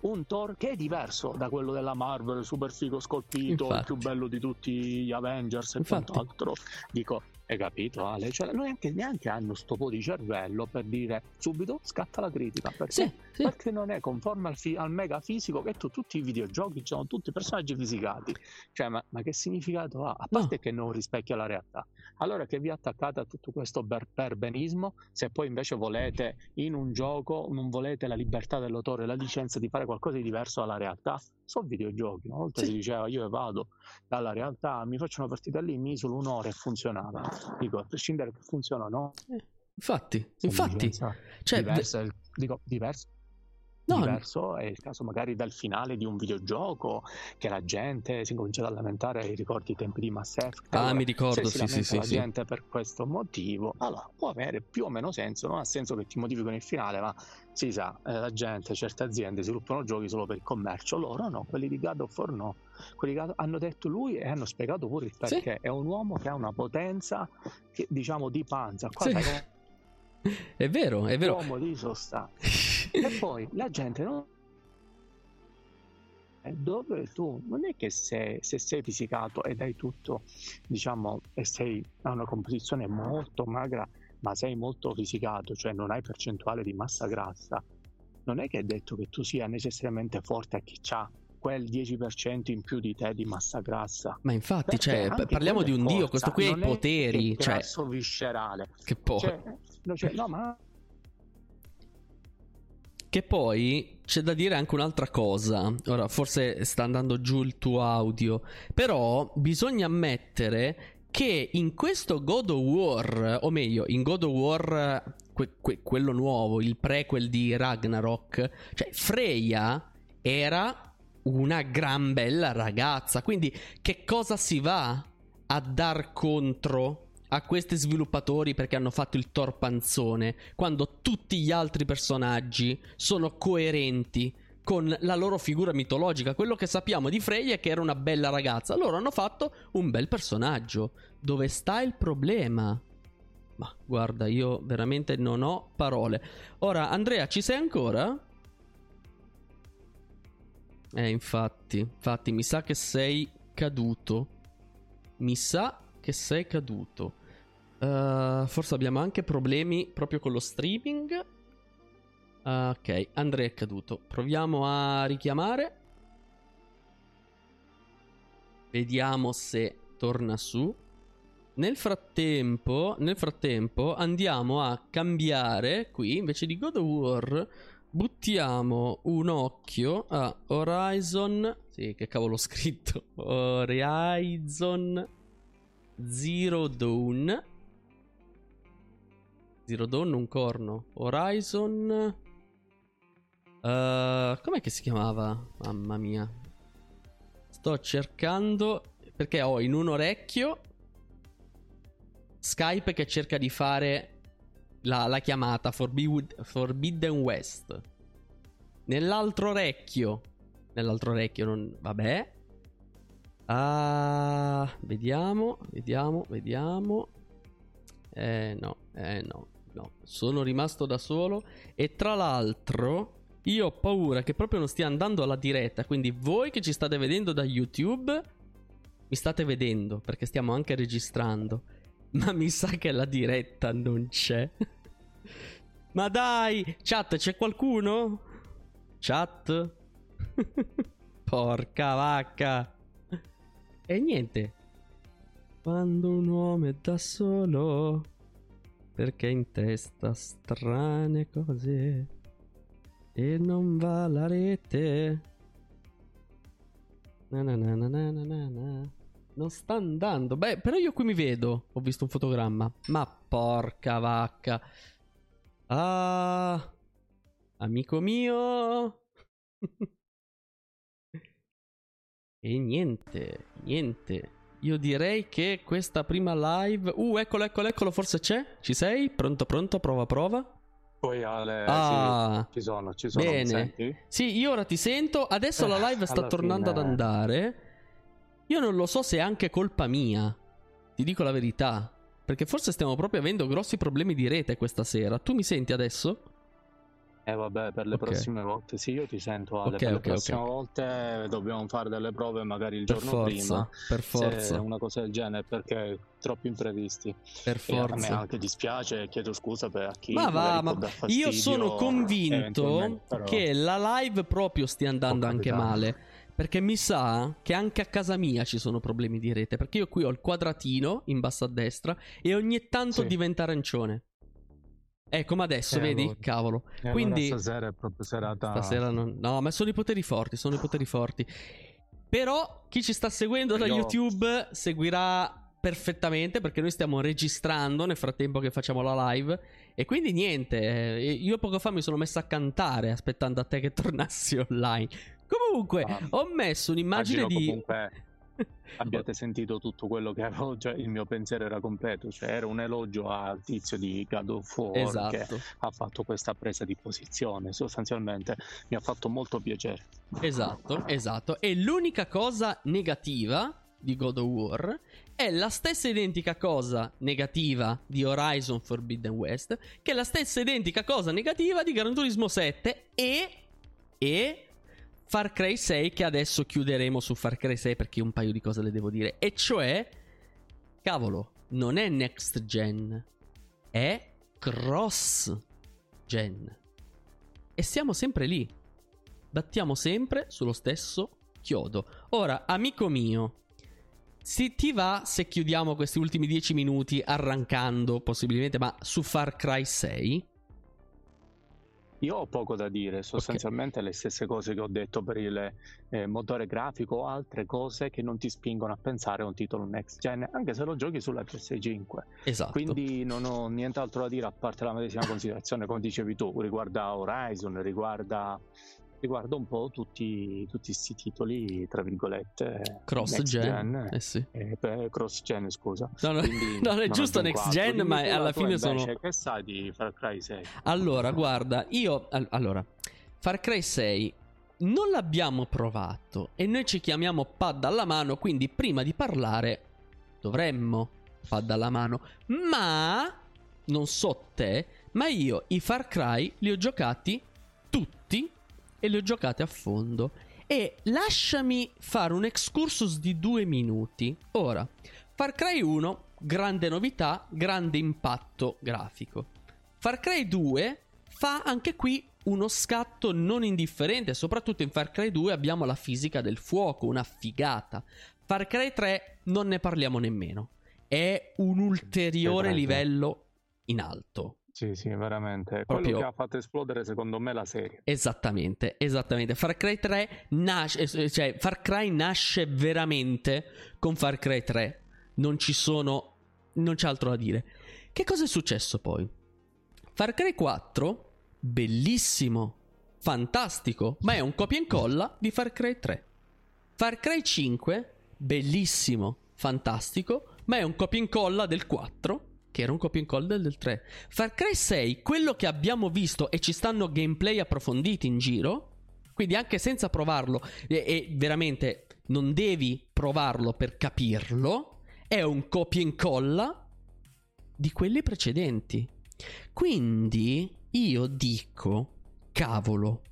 un Thor che è diverso da quello della Marvel, super figo scolpito, Infatti. il più bello di tutti gli Avengers e Infatti. quant'altro. Dico, hai capito Ale? Cioè, neanche, neanche hanno sto po' di cervello per dire subito scatta la critica. Perché? Sì, sì. perché non è conforme al, fi- al, mega fisico che tu, tutti i videogiochi hanno tutti personaggi fisicati. Cioè, ma, ma che significato ha? A parte no. che non rispecchia la realtà. Allora che vi attaccate a tutto questo ber- perbenismo se poi invece volete in un gioco, non volete la libertà dell'autore, la licenza di fare qualcosa di diverso dalla realtà? Sono videogiochi. Una volta sì. si diceva io vado dalla realtà, mi faccio una partita lì, mi isolo un'ora e funzionava dico, a prescindere che funziona o no. Eh, infatti, infatti. Cioè, diversa, dico, diverso. No, diverso è il caso magari dal finale di un videogioco che la gente si comincia a lamentare, ricordi i tempi di Mass Effect. Ah, mi ricordo, sì, sì, sì. La sì. gente per questo motivo, allora può avere più o meno senso, non ha senso che ti modificano il finale, ma si sa, eh, la gente, certe aziende sviluppano giochi solo per il commercio, loro no, quelli di God of War no. Quelli che hanno detto lui e hanno spiegato pure il perché. Sì. È un uomo che ha una potenza, che, diciamo, di panza. Qua sì. è vero, è vero. Uomo di sostanza. e poi la gente non dove tu non è che se, se, sei fisicato e dai tutto, diciamo, e sei a una composizione molto magra, ma sei molto fisicato, cioè non hai percentuale di massa grassa, non è che è detto che tu sia necessariamente forte a chi ha quel 10% in più di te di massa grassa. Ma infatti, cioè, parliamo di un forza, dio, questo qui ha i poteri. Cioè... viscerale. Che poi. Cioè, cioè, no, ma che poi c'è da dire anche un'altra cosa. Ora, forse sta andando giù il tuo audio. Però bisogna ammettere che in questo God of War, o meglio, in God of War, que- que- quello nuovo, il prequel di Ragnarok, cioè Freya era una gran bella ragazza. Quindi, che cosa si va a dar contro a questi sviluppatori perché hanno fatto il torpanzone, quando tutti gli altri personaggi sono coerenti con la loro figura mitologica. Quello che sappiamo di Freya è che era una bella ragazza. Loro hanno fatto un bel personaggio. Dove sta il problema? Ma guarda, io veramente non ho parole. Ora, Andrea, ci sei ancora? Eh, infatti, infatti, mi sa che sei caduto. Mi sa che sei caduto. Uh, forse abbiamo anche problemi proprio con lo streaming. Uh, ok, Andrea è caduto. Proviamo a richiamare. Vediamo se torna su. Nel frattempo, nel frattempo andiamo a cambiare qui invece di God of War. Buttiamo un occhio a Horizon. Sì, che cavolo ho scritto? Horizon Zero Dawn. Zero Dawn, un corno. Horizon. Uh, com'è che si chiamava? Mamma mia. Sto cercando. Perché ho in un orecchio Skype che cerca di fare la, la chiamata Forbid- Forbidden West. Nell'altro orecchio. Nell'altro orecchio non. Vabbè. Ah, vediamo, vediamo, vediamo. Eh no, eh no, no. Sono rimasto da solo. E tra l'altro, io ho paura che proprio non stia andando alla diretta. Quindi voi che ci state vedendo da YouTube, mi state vedendo perché stiamo anche registrando. Ma mi sa che la diretta non c'è. Ma dai, chat, c'è qualcuno? Chat? Porca vacca. E niente. Quando un uomo è da solo, perché in testa strane cose e non va la rete. Na na na na na na na. Non sta andando. Beh, però io qui mi vedo. Ho visto un fotogramma. Ma porca vacca. Ah. Amico mio. E niente, niente. Io direi che questa prima live... Uh, eccolo, eccolo, eccolo, forse c'è? Ci sei? Pronto, pronto? Prova, prova. Poi Ale, ah, sì, ci sono, ci sono. Bene. Sì, io ora ti sento. Adesso la live sta tornando fine... ad andare. Io non lo so se è anche colpa mia. Ti dico la verità. Perché forse stiamo proprio avendo grossi problemi di rete questa sera. Tu mi senti adesso? Eh vabbè, per le okay. prossime volte sì, io ti sento Ale, okay, per le okay, prossime volte dobbiamo fare delle prove magari il per giorno forza, prima. Per forza. una cosa del genere, perché troppi imprevisti. Per forza. E a me anche dispiace e chiedo scusa per chi Ma va, ma io sono convinto però... che la live proprio stia andando anche male. Perché mi sa che anche a casa mia ci sono problemi di rete. Perché io qui ho il quadratino in basso a destra e ogni tanto sì. diventa arancione. Eh, come adesso, eh, vedi? Allora. Cavolo. Eh, Quindi allora stasera è proprio serata. Stasera non... No, ma sono i poteri forti, sono i poteri forti. Però chi ci sta seguendo da Io... YouTube seguirà perfettamente perché noi stiamo registrando nel frattempo che facciamo la live. E quindi niente, eh, io poco fa mi sono messo a cantare aspettando a te che tornassi online. Comunque, ah, ho messo un'immagine di... Comunque abbiate sentito tutto quello che avevo già il mio pensiero era completo cioè era un elogio al tizio di God of War esatto. che ha fatto questa presa di posizione sostanzialmente mi ha fatto molto piacere. Esatto esatto. E l'unica cosa negativa di God of War è la stessa identica cosa negativa di Horizon Forbidden West che è la stessa identica cosa negativa di Gran Turismo 7 e e Far Cry 6 che adesso chiuderemo su Far Cry 6 perché un paio di cose le devo dire. E cioè, cavolo, non è next gen, è cross gen. E siamo sempre lì. Battiamo sempre sullo stesso chiodo. Ora, amico mio, se ti va se chiudiamo questi ultimi 10 minuti arrancando possibilmente, ma su Far Cry 6? Io ho poco da dire, sostanzialmente okay. le stesse cose che ho detto per il eh, motore grafico o altre cose che non ti spingono a pensare a un titolo next gen, anche se lo giochi sulla PS5. Esatto. Quindi non ho nient'altro da dire a parte la medesima considerazione, come dicevi tu, riguarda Horizon, riguarda riguarda un po' tutti questi titoli, tra virgolette, cross gen. gen eh sì. eh, cross gen, scusa. No, no, non è giusto next gen, ma alla fine sono. Che sai di Far Cry 6? Allora, guarda, io. Allora, Far Cry 6 non l'abbiamo provato e noi ci chiamiamo pad alla mano, quindi prima di parlare dovremmo pad alla mano. Ma non so te, ma io i Far Cry li ho giocati tutti e le ho giocate a fondo. E lasciami fare un excursus di due minuti. Ora, Far Cry 1, grande novità, grande impatto grafico. Far Cry 2 fa anche qui uno scatto non indifferente, soprattutto in Far Cry 2 abbiamo la fisica del fuoco, una figata. Far Cry 3 non ne parliamo nemmeno. È un ulteriore livello in alto. Sì, sì, veramente. Proprio... Quello che ha fatto esplodere secondo me la serie. Esattamente, esattamente. Far Cry 3 nasce, eh, cioè Far Cry nasce veramente con Far Cry 3. Non ci sono, non c'è altro da dire. Che cosa è successo poi? Far Cry 4, bellissimo, fantastico, ma è un copia e incolla di Far Cry 3. Far Cry 5, bellissimo, fantastico, ma è un copia e incolla del 4 che era un copia incolla del 3. Far Cry 6, quello che abbiamo visto e ci stanno gameplay approfonditi in giro, quindi anche senza provarlo, e, e veramente non devi provarlo per capirlo, è un copia incolla di quelli precedenti. Quindi io dico, cavolo,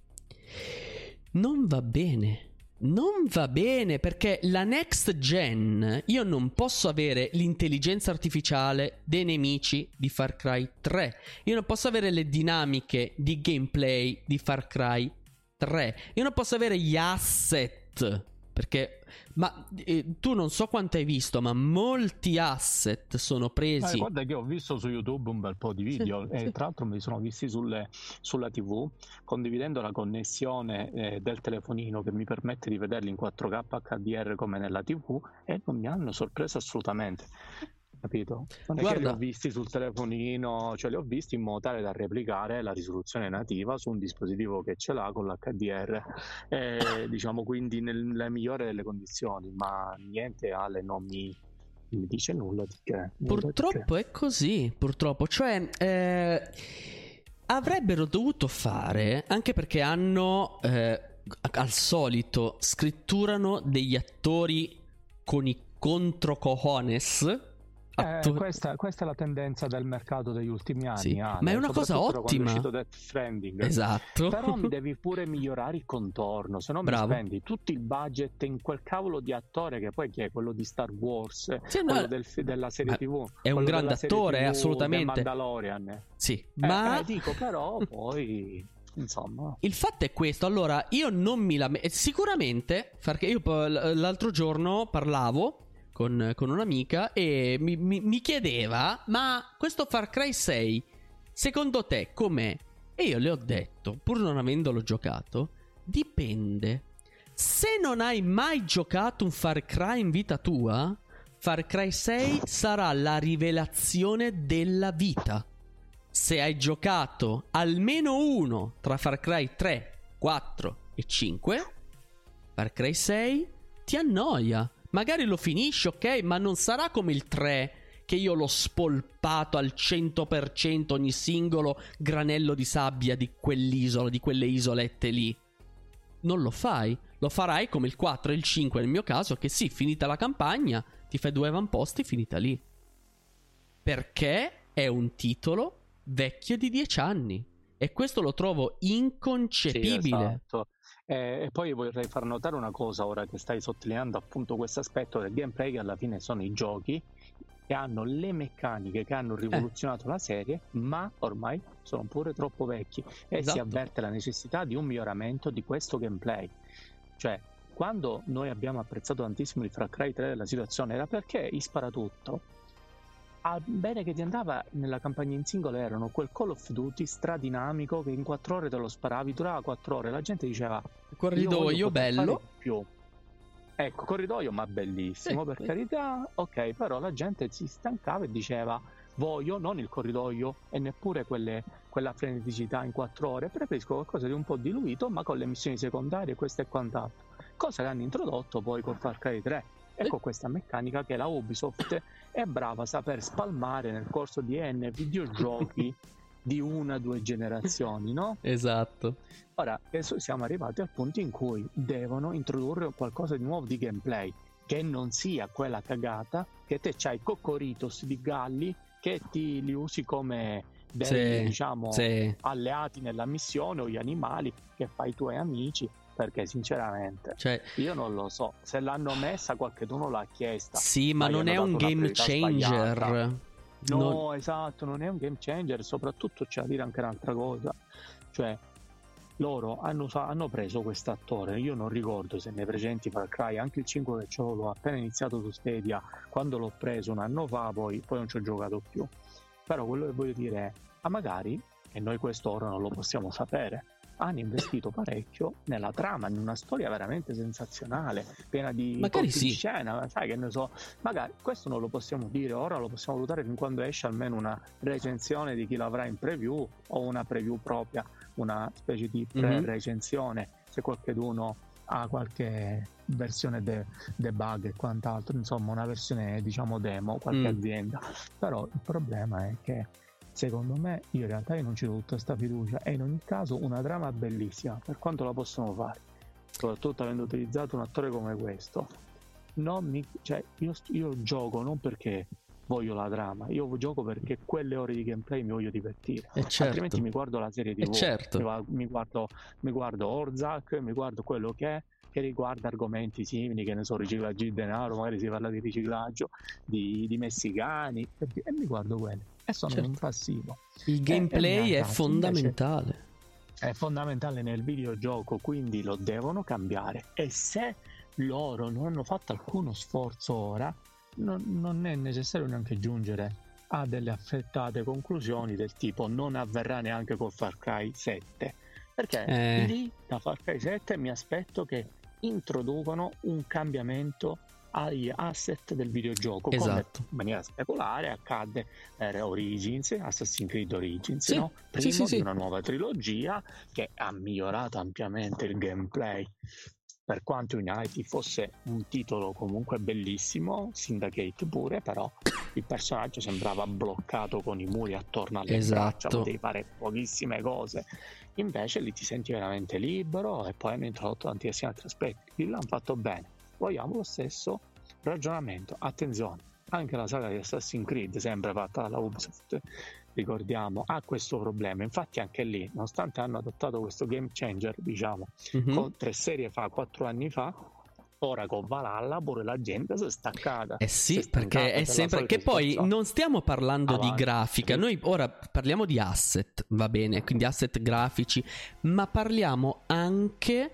non va bene non va bene perché la next gen io non posso avere l'intelligenza artificiale dei nemici di Far Cry 3. Io non posso avere le dinamiche di gameplay di Far Cry 3. Io non posso avere gli asset perché ma eh, tu non so quanto hai visto, ma molti asset sono presi. Eh, guarda che ho visto su YouTube un bel po' di video sì, e sì. tra l'altro me li sono visti sulle, sulla TV condividendo la connessione eh, del telefonino che mi permette di vederli in 4K HDR come nella TV e non mi hanno sorpreso assolutamente capito? Non Guarda, li ho visti sul telefonino, cioè li ho visti in modo tale da replicare la risoluzione nativa su un dispositivo che ce l'ha con l'HDR, e, diciamo quindi nelle migliori delle condizioni, ma niente Ale non mi, mi dice nulla di che. Purtroppo di che. è così, purtroppo, cioè... Eh, avrebbero dovuto fare, anche perché hanno, eh, al solito, scritturano degli attori con i contro cojones eh, questa, questa, è la tendenza del mercato degli ultimi anni. Sì, ma è una cosa ottima. È Death Stranding. Esatto. Però mi devi pure migliorare il contorno, se no mi spendi tutto il budget in quel cavolo di attore che poi chi è quello di Star Wars, sì, quello no, del, della serie TV. È un grande attore, TV assolutamente. Mandalorian. Sì, eh, ma eh, dico però poi insomma. Il fatto è questo, allora io non mi lamento, sicuramente, perché io l'altro giorno parlavo con, con un'amica e mi, mi, mi, chiedeva, ma questo Far Cry 6, secondo te com'è? E io le ho detto, pur non avendolo giocato, dipende. Se non hai mai giocato un Far Cry in vita tua, Far Cry 6 sarà la rivelazione della vita. Se hai giocato almeno uno tra Far Cry 3, 4 e 5, Far Cry 6 ti annoia. Magari lo finisci, ok, ma non sarà come il 3 che io l'ho spolpato al 100% ogni singolo granello di sabbia di quell'isola, di quelle isolette lì. Non lo fai. Lo farai come il 4 e il 5 nel mio caso, che sì, finita la campagna, ti fai due avamposti, finita lì. Perché è un titolo vecchio di 10 anni. E questo lo trovo inconcepibile. Sì, esatto. E poi vorrei far notare una cosa ora che stai sottolineando appunto questo aspetto del gameplay che alla fine sono i giochi che hanno le meccaniche che hanno rivoluzionato eh. la serie, ma ormai sono pure troppo vecchi e esatto. si avverte la necessità di un miglioramento di questo gameplay. Cioè, quando noi abbiamo apprezzato tantissimo il Far Cry 3 della situazione era perché i sparatutto a bene che ti andava nella campagna in singolo erano quel Call of Duty stradinamico che in 4 ore te lo sparavi, durava 4 ore, la gente diceva corridoio bello più Ecco, corridoio ma bellissimo, sì, per sì. carità. Ok, però la gente si stancava e diceva voglio non il corridoio e neppure quelle, quella freneticità in quattro ore, preferisco qualcosa di un po' diluito ma con le missioni secondarie, questo e quant'altro. Cosa che hanno introdotto poi con Far Cry 3. Ecco questa meccanica che la Ubisoft è brava a saper spalmare nel corso di N videogiochi di una o due generazioni, no? Esatto. Ora, adesso siamo arrivati al punto in cui devono introdurre qualcosa di nuovo di gameplay, che non sia quella cagata che te c'hai coccoritos di galli che ti li usi come dei, sì, diciamo, sì. alleati nella missione o gli animali che fai i tuoi amici perché sinceramente cioè, io non lo so. Se l'hanno messa qualcuno l'ha chiesta. Sì ma, ma non è un game changer. sbagliata. No, non... esatto, non è un game changer, soprattutto c'è da dire anche un'altra cosa, cioè loro hanno, hanno preso questo attore, io non ricordo se nei precedenti Far Cry, anche il 5 che ciò l'ho appena iniziato su Stadia, quando l'ho preso un anno fa, poi, poi non ci ho giocato più, però quello che voglio dire è, ma magari, e noi questo ora non lo possiamo sapere, hanno investito parecchio nella trama, in una storia veramente sensazionale, piena di magari sì. scena, sai che ne so, magari questo non lo possiamo dire ora, lo possiamo valutare fin quando esce almeno una recensione di chi l'avrà in preview o una preview propria, una specie di mhm. pre-recensione, mm-hmm. se qualcuno ha qualche versione de- debug e quant'altro, insomma una versione diciamo demo, qualche mm. azienda, però il problema è che Secondo me, io in realtà io non ci do tutta questa fiducia. È in ogni caso una trama bellissima, per quanto la possono fare. Soprattutto avendo utilizzato un attore come questo. Mi, cioè, io, io gioco non perché voglio la trama, io gioco perché quelle ore di gameplay mi voglio divertire. Certo. Altrimenti mi guardo la serie di certo. mi, guardo, mi guardo Orzak, mi guardo quello che è che riguarda argomenti simili, che ne so, riciclaggio di denaro, magari si parla di riciclaggio di, di messicani e, e mi guardo quelli e sono certo. un passivo. Il gameplay è, fondamentale. È fondamentale nel videogioco, quindi lo devono cambiare e se loro non hanno fatto alcuno sforzo ora, non, non è necessario neanche giungere a delle affrettate conclusioni del tipo non avverrà neanche con Far Cry 7 perché eh. lì da Far Cry 7 mi aspetto che introducono un cambiamento agli asset del videogioco esatto. in maniera speculare accadde per Origins Assassin's Creed Origins sì. no? primo sì, sì, di una nuova trilogia che ha migliorato ampiamente il gameplay per quanto Unity fosse un titolo comunque bellissimo Syndicate pure però il personaggio sembrava bloccato con i muri attorno alle esatto. braccia potevi fare pochissime cose Invece lì ti senti veramente libero e poi hanno introdotto tantissimi altri aspetti. Lì l'hanno fatto bene. Vogliamo lo stesso ragionamento. Attenzione, anche la saga di Assassin's Creed, sempre fatta dalla Ubisoft, ricordiamo, ha questo problema. Infatti anche lì, nonostante hanno adottato questo game changer, diciamo, mm-hmm. con tre serie fa, quattro anni fa, ora con Valhalla pure la gente si è staccata. Eh sì, perché è sempre che poi non stiamo parlando Avanti. di grafica, noi ora parliamo di asset, va bene, quindi asset grafici, ma parliamo anche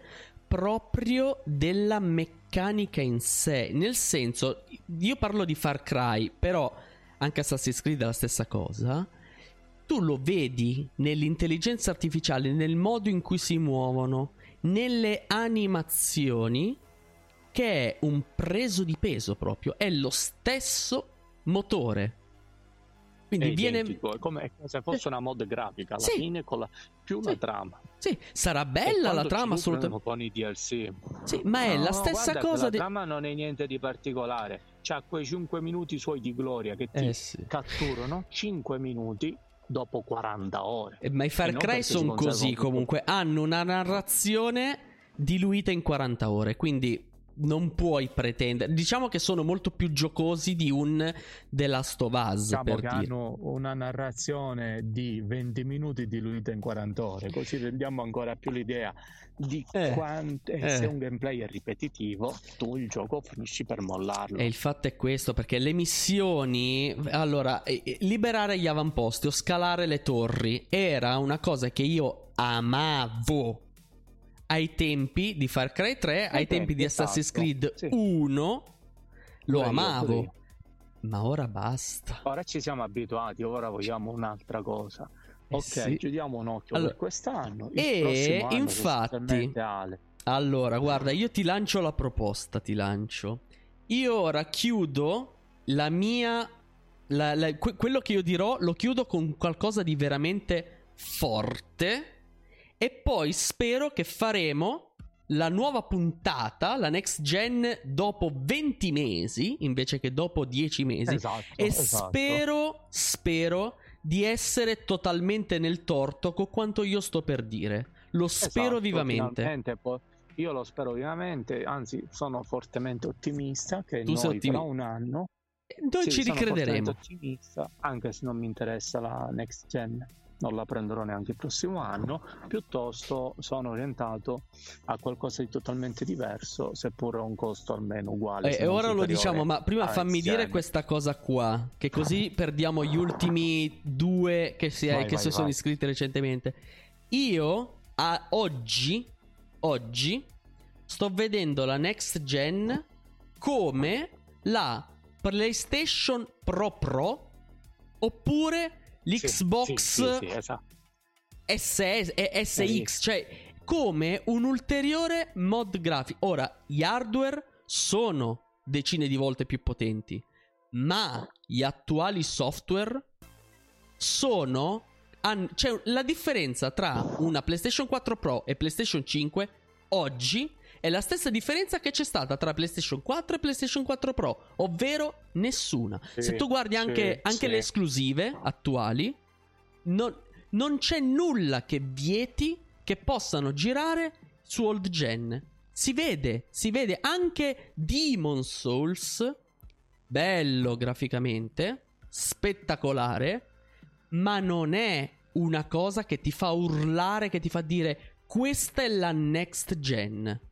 proprio della meccanica in sé, nel senso io parlo di Far Cry, però anche Assassin's Creed è la stessa cosa. Tu lo vedi nell'intelligenza artificiale, nel modo in cui si muovono, nelle animazioni che è un preso di peso proprio, è lo stesso motore. Quindi è viene identico, è come se fosse una mod grafica alla Sì. fine con la, più la Sì. trama. Sì, sarà bella la trama assolutamente. con i DLC. Sì, ma è No, la stessa guarda cosa La di trama non è niente di particolare. C'ha quei 5 minuti suoi di gloria che ti Eh sì. catturano 5 minuti dopo 40 ore. Eh, Ma i Far Cry sono così comunque, hanno una narrazione diluita in 40 ore, quindi non puoi pretendere. Diciamo che sono molto più giocosi di un The Last of Us, Diciamo per che dire. hanno una narrazione di 20 minuti diluita in 40 ore, così rendiamo ancora più l'idea di Eh, quanto e eh. se un gameplay è ripetitivo, tu il gioco finisci per mollarlo. E il fatto è questo, perché le missioni, allora, eh, eh, liberare gli avamposti o scalare le torri era una cosa che io amavo ai tempi di Far Cry 3, ai, tempi, di esatto, Assassin's Creed sì. 1, lo pure amavo. Ma ora basta. Ora ci siamo abituati, ora vogliamo un'altra cosa. Eh ok, sì. chiudiamo un occhio Allora- per quest'anno. E, anno, infatti-. Allora, guarda, io ti lancio la proposta, ti lancio. Io ora chiudo la mia... la- la- que- quello che io dirò lo chiudo con qualcosa di veramente forte. E poi spero che faremo la nuova puntata, la next gen, dopo 20 mesi invece che dopo 10 mesi. Esatto, E esatto. spero, spero di essere totalmente nel torto con quanto io sto per dire. Lo spero Esatto, vivamente. poi- io lo spero vivamente, anzi sono fortemente ottimista che Tu noi ottimi- tra un anno Noi sì, ci sono ricrederemo. fortemente ottimista, anche se non mi interessa la next gen. Non la prenderò neanche il prossimo anno, piuttosto sono orientato a qualcosa di totalmente diverso, seppur a un costo almeno uguale. E se e ora lo diciamo, ma prima fammi next dire questa cosa qua. Che così perdiamo gli ultimi due che si, Vai, che vai, si sono vai. iscritti recentemente. Io a oggi, oggi, sto vedendo la next gen come la PlayStation Pro Pro oppure l'Xbox sì, sì, sì, esatto. SS, SX, cioè come un ulteriore mod grafico. Ora, gli hardware sono decine di volte più potenti, ma gli attuali software sono... han- C'è la differenza tra una PlayStation 4 Pro e PlayStation 5 oggi è la stessa differenza che c'è stata tra PlayStation 4 e PlayStation 4 Pro, ovvero nessuna. Sì, Se tu guardi anche, sì, anche sì. le esclusive attuali, non, non c'è nulla che vieti che possano girare su old gen. Si vede, si vede anche Demon Souls, bello graficamente, spettacolare, ma non è una cosa che ti fa urlare, che ti fa dire questa è la next gen.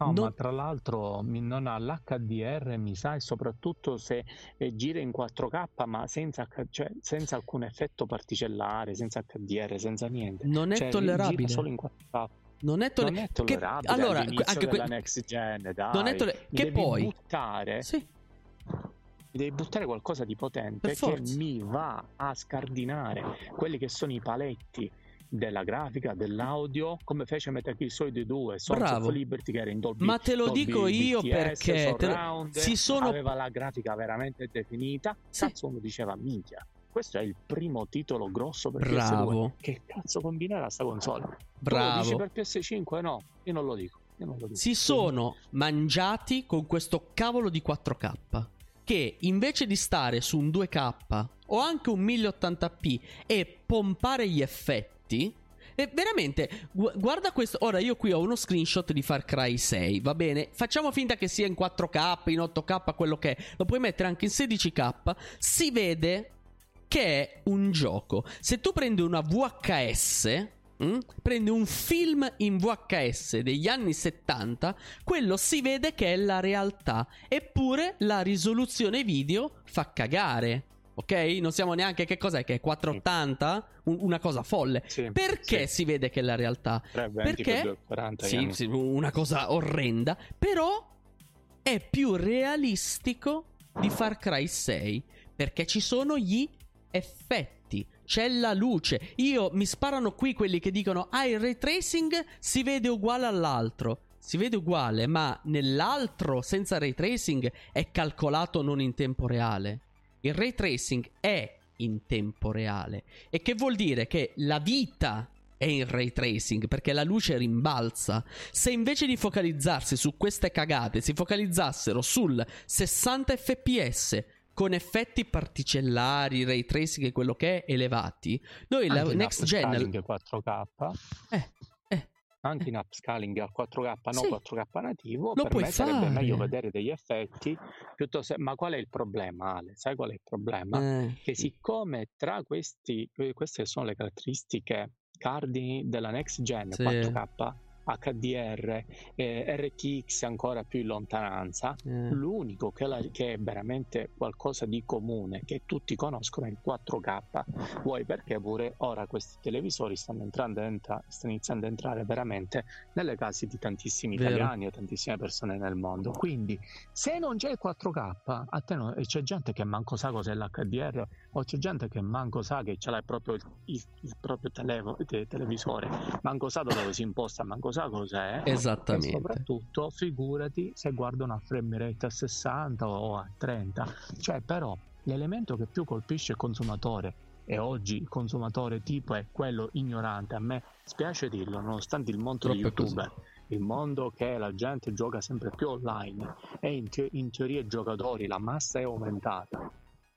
No, Non- ma tra l'altro non ha l'HDR, mi sa, e soprattutto se eh, gira in 4K, ma senza, cioè, senza alcun effetto particellare, senza HDR, senza niente. Non è Cioè, tollerabile. solo in 4K. Non è, tolle- non è che- tollerabile allora, all'inizio anche que- della next gen, dai. non è tolle- che devi poi buttare, Sì, devi buttare qualcosa di potente che mi va a scardinare quelli che sono i paletti della grafica, dell'audio, come fece Metal Gear Solid 2, Sons of Liberty che era in Dolby ma te lo Dolby dico io BTS, perché te surround, si sono aveva la grafica veramente definita. Sì. Cazzo, uno diceva minchia. Questo è il primo titolo grosso per Bravo. PS2. Che cazzo combinerà sta console? Tu lo dici bravo. per PS5? No, io non lo dico. Io non lo dico. si sono mangiati con questo cavolo di 4K che invece di stare su un 2K o anche un 1080p e pompare gli effetti e veramente gu- guarda questo ora io qui ho uno screenshot di Far Cry 6 va bene? Facciamo finta che sia in 4K in 8K quello che è. Lo puoi mettere anche in 16K si vede che è un gioco. Se tu prendi una VHS mm, prendi un film in VHS degli anni 70, quello si vede che è la realtà. Eppure la risoluzione video fa cagare. Ok? Non siamo neanche che cos'è che è 480? Un- una cosa folle. Sì, Perché sì. si vede che è la realtà? 320 Perché? per 240 Sì, sì, una cosa orrenda. Però è più realistico di Far Cry 6. Perché ci sono gli effetti. C'è la luce. Io mi sparano qui quelli che dicono: Ah, il ray tracing si vede uguale all'altro. si vede uguale, ma nell'altro senza ray tracing è calcolato non in tempo reale. Il ray tracing è in tempo reale. E che vuol dire che la vita è in ray tracing perché la luce rimbalza. Se invece di focalizzarsi su queste cagate si focalizzassero sul 60 fps con effetti particellari, ray tracing e quello che è elevati, noi Anche la next gen 4K eh, eh, anche in upscaling a 4K, non Sì. 4K nativo, Lo puoi permetterebbe fare. meglio vedere degli effetti piuttosto. Ma qual è il problema, Ale? Sai qual è il problema? eh, Che siccome tra questi, que- queste sono le caratteristiche cardini della next gen Sì. 4K, HDR, eh, RTX ancora più in lontananza, eh. L'unico che, la- che è veramente qualcosa di comune, che tutti conoscono, è il 4K. Vuoi perché pure ora questi televisori stanno, entrando, entra- stanno iniziando ad entrare veramente nelle case di tantissimi Vero. italiani o tantissime persone nel mondo. Quindi, se non c'è il 4K, a te no- e c'è gente che manco sa cos'è l'HDR, o c'è gente che manco sa che ce l'ha proprio il, il- il proprio televo- te- televisore, manco sa da dove si imposta, manco sa cos'è. E Esattamente. soprattutto figurati se guardo una frame rate a 60 o a 30 cioè però l'elemento che più colpisce il consumatore e oggi il consumatore tipo è quello ignorante a me spiace dirlo nonostante il mondo di Troppo è youtuber il mondo che la gente gioca sempre più online e in, te- in teoria i giocatori la massa è aumentata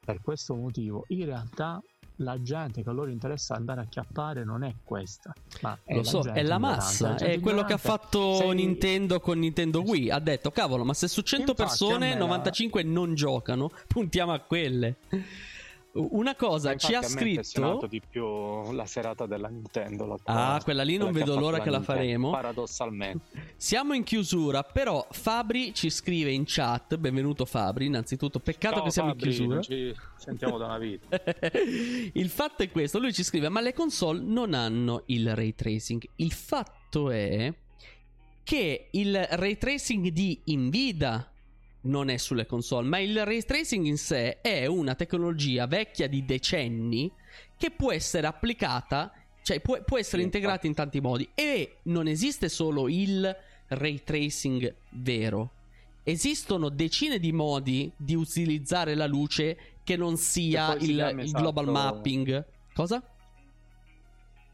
per questo motivo in realtà la gente che a loro interessa andare a chiappare non è questa ma è Lo la so, è la massa, La è quello che ha fatto sei- Nintendo con Nintendo Wii. Ha detto, cavolo, ma se su 100 Infatti, persone me la- 95 non giocano, puntiamo a quelle. Una cosa, ci Infatti ha a me è impressionato scritto... di più la serata della Nintendo. l'altra Ah, volta, quella lì non vedo ha l'ora che la Nintendo, faremo. Paradossalmente. Siamo in chiusura, però Fabri ci scrive in chat, benvenuto Fabri, innanzitutto, peccato Ciao, che siamo Fabri, in chiusura. Ci sentiamo da una vita. il fatto è questo, lui ci scrive, ma le console non hanno il ray tracing. Il fatto è che il ray tracing di Nvidia non è sulle console, ma il ray tracing in sé è una tecnologia vecchia di decenni che può essere applicata, cioè può, può essere integrata in tanti modi e non esiste solo il ray tracing vero. Esistono decine di modi di utilizzare la luce che non sia Che il, il global esatto, mapping. Cosa?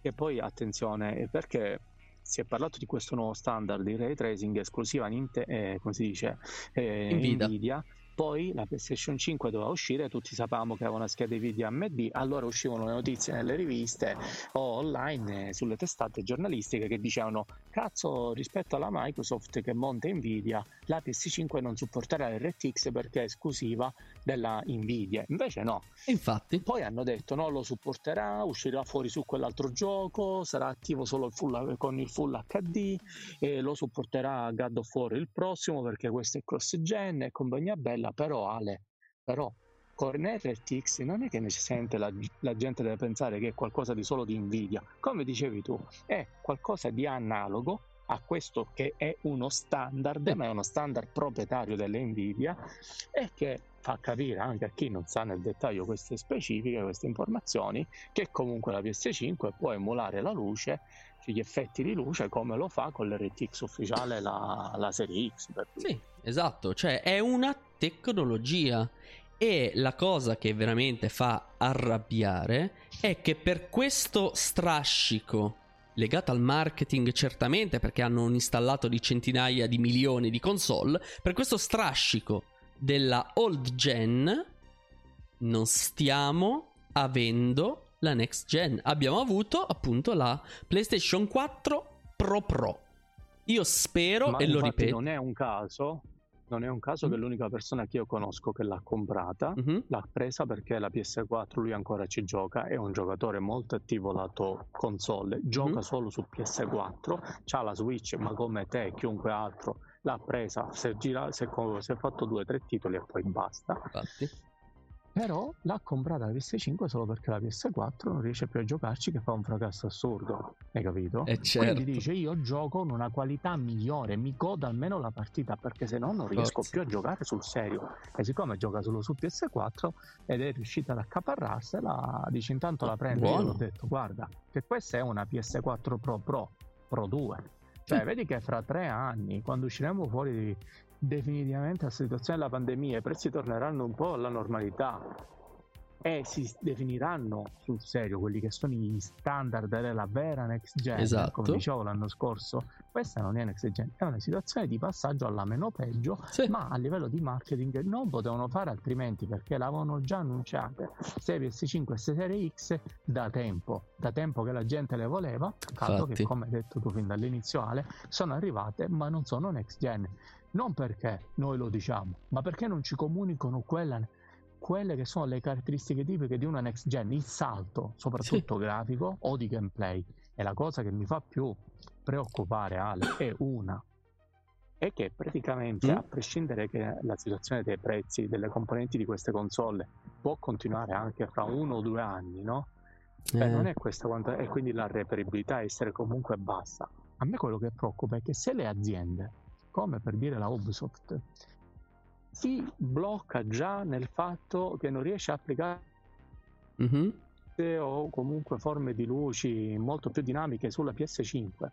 E poi attenzione, perché si è parlato di questo nuovo standard di ray tracing esclusiva Ninte- eh, come si dice, eh, Nvidia. Nvidia. Poi la PlayStation 5 doveva uscire, tutti sapevamo che aveva una scheda Nvidia AMD, allora uscivano le notizie nelle riviste o online eh, sulle testate giornalistiche che dicevano cazzo rispetto alla Microsoft che monta Nvidia, la PS5 non supporterà l'RTX perché è esclusiva della Nvidia. Invece no, Infatti, poi hanno detto no, lo supporterà, uscirà fuori su quell'altro gioco, sarà attivo solo il full- con il full HD e lo supporterà God of War il prossimo perché questo è cross gen e compagnia bella, però Ale, però con RTX non è che necessariamente la, la gente deve pensare che è qualcosa di solo di Nvidia, come dicevi tu, è qualcosa di analogo a questo che è uno standard, ma è uno standard proprietario delle Nvidia e che fa capire anche a chi non sa nel dettaglio queste specifiche, queste informazioni, che comunque la PS5 può emulare la luce, gli effetti di luce come lo fa con l'RTX ufficiale la, la serie X. Sì, esatto, cioè è una tecnologia. E la cosa che veramente fa arrabbiare è che per questo strascico legato al marketing certamente perché hanno un installato di centinaia di milioni di console, per questo strascico della old gen non stiamo avendo la next gen. Abbiamo avuto appunto la PlayStation 4 Pro Pro. Io spero Ma e lo ripeto. non è un caso, non è un caso Mm. che l'unica persona che io conosco che l'ha comprata Mhm. l'ha presa perché la PS4 lui ancora ci gioca, è un giocatore molto attivo lato console, gioca Mhm. solo su PS4, c'ha la Switch, ma come te e chiunque altro l'ha presa, si è, gira- si è si è fatto due o tre titoli e poi basta. Infatti. Però l'ha comprata la PS5 solo perché la PS4 non riesce più a giocarci, che fa un fracasso assurdo, hai capito? Eh, certo. Quindi dice io gioco con una qualità migliore, mi godo almeno la partita perché se no non riesco Forza. più a giocare sul serio. E siccome gioca solo su PS4 ed è riuscita ad accaparrarsela, dice intanto la prendo. Io Buono. ho detto guarda che questa è una PS4 Pro Pro, Pro 2. Cioè, vedi che fra tre anni, quando usciremo fuori definitivamente la situazione della pandemia, i prezzi torneranno un po' alla normalità e si definiranno sul serio quelli che sono gli standard della vera next gen esatto. come dicevo l'anno scorso questa non è next gen è una situazione di passaggio alla meno peggio sì. ma a livello di marketing non potevano fare altrimenti perché l'avevano già annunciate Series 5 e Serie X da tempo da tempo che la gente le voleva fatto che come hai detto tu fin dall'inizio Ale sono arrivate ma non sono next gen non perché noi lo diciamo ma perché non ci comunicano quella quelle che sono le caratteristiche tipiche di una next gen, il salto, soprattutto sì. grafico o di gameplay. E la cosa che mi fa più preoccupare, Ale, è una. È che praticamente, mm. a prescindere che la situazione dei prezzi delle componenti di queste console può continuare anche fra uno o due anni, no? Eh. Beh, non è questa quanto e quindi la reperibilità essere comunque bassa. A me quello che preoccupa è che se le aziende, come per dire la Ubisoft, si blocca già nel fatto che non riesce a applicare mm-hmm. o comunque forme di luci molto più dinamiche sulla PS5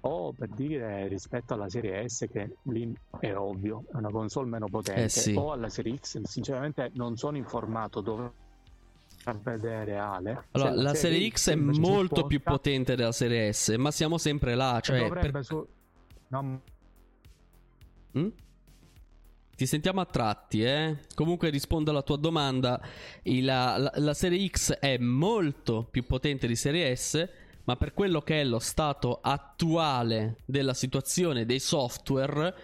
o per dire rispetto alla serie S che lì è ovvio è una console meno potente eh sì. o alla serie X sinceramente non sono informato dove vedere Ale allora la, la serie, serie X è molto più potente della serie S ma siamo sempre là cioè per... su... no. mm? Ti sentiamo a tratti, eh? Comunque rispondo alla tua domanda. La, la, la, serie X è molto più potente di serie S, ma per quello che è lo stato attuale della situazione dei software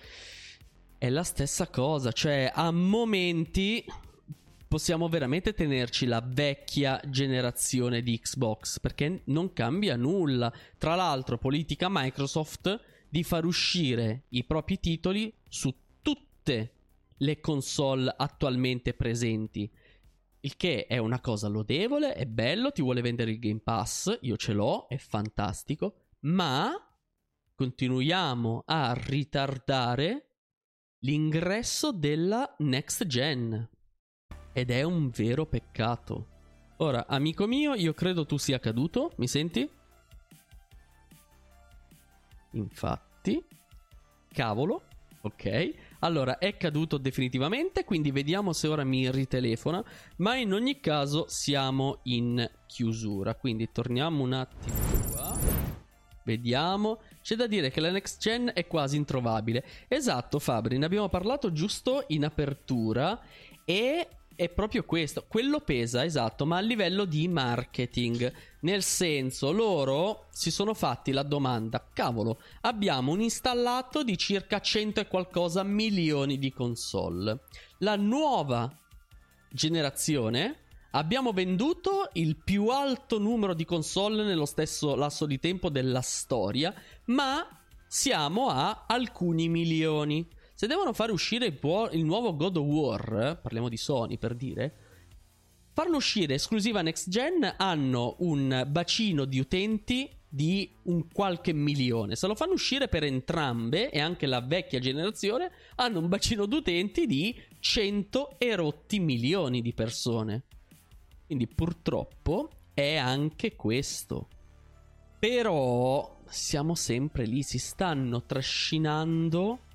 è la stessa cosa. Cioè, a momenti possiamo veramente tenerci la vecchia generazione di Xbox perché non cambia nulla. Tra l'altro, politica Microsoft di far uscire i propri titoli su tutte le console attualmente presenti. Il che è una cosa lodevole, è bello, ti vuole vendere il Game Pass, io ce l'ho, è fantastico, ma continuiamo a ritardare l'ingresso della next gen. Ed è un vero peccato. Ora, amico mio, io credo tu sia caduto, mi senti? Infatti, cavolo, ok. Allora, è caduto definitivamente, quindi vediamo se ora mi ritelefona, ma in ogni caso siamo in chiusura, quindi torniamo un attimo qua. Vediamo. C'è da dire che la next gen è quasi introvabile. Esatto, Fabri, ne abbiamo parlato giusto in apertura e è proprio questo. Quello pesa, esatto, ma a livello di marketing. Nel senso, loro si sono fatti la domanda: cavolo, abbiamo un installato di circa 100 e qualcosa milioni di console. La nuova generazione abbiamo venduto il più alto numero di console nello stesso lasso di tempo della storia, ma siamo a alcuni milioni. Se devono fare uscire il, buo- il nuovo God of War, parliamo di Sony per dire, farlo uscire esclusiva next gen hanno un bacino di utenti di un qualche milione. Se lo fanno uscire per entrambe e anche la vecchia generazione, hanno un bacino d'utenti di 100 e rotti milioni di persone. Quindi purtroppo è anche questo. Però siamo sempre lì, si stanno trascinando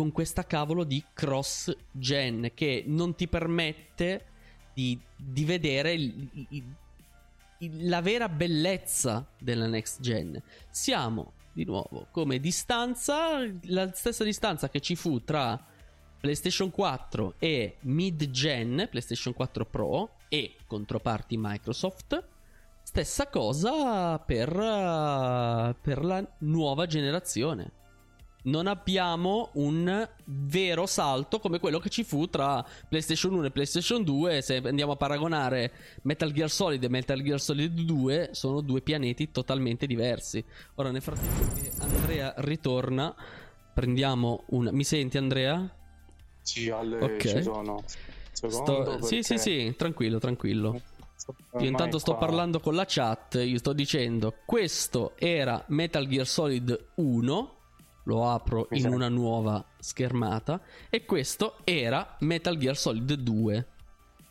con questa cavolo di cross gen che non ti permette di, di vedere il, il, il, la vera bellezza della next gen. Siamo di nuovo come distanza, la stessa distanza che ci fu tra PlayStation 4 e mid gen, PlayStation 4 Pro e controparti Microsoft. Stessa cosa per, per la nuova generazione non abbiamo un vero salto come quello che ci fu tra PlayStation 1 e PlayStation 2. Se andiamo a paragonare Metal Gear Solid e Metal Gear Solid 2, sono due pianeti totalmente diversi. Ora, nel frattempo che Andrea ritorna, prendiamo un. Mi senti, Andrea? Sì, alle ok. Ci sono. Sto... Perché... Sì, sì, sì, tranquillo, tranquillo. Io intanto sto parlando con la chat, io sto dicendo questo era Metal Gear Solid 1 lo apro in una nuova schermata e questo era Metal Gear Solid 2.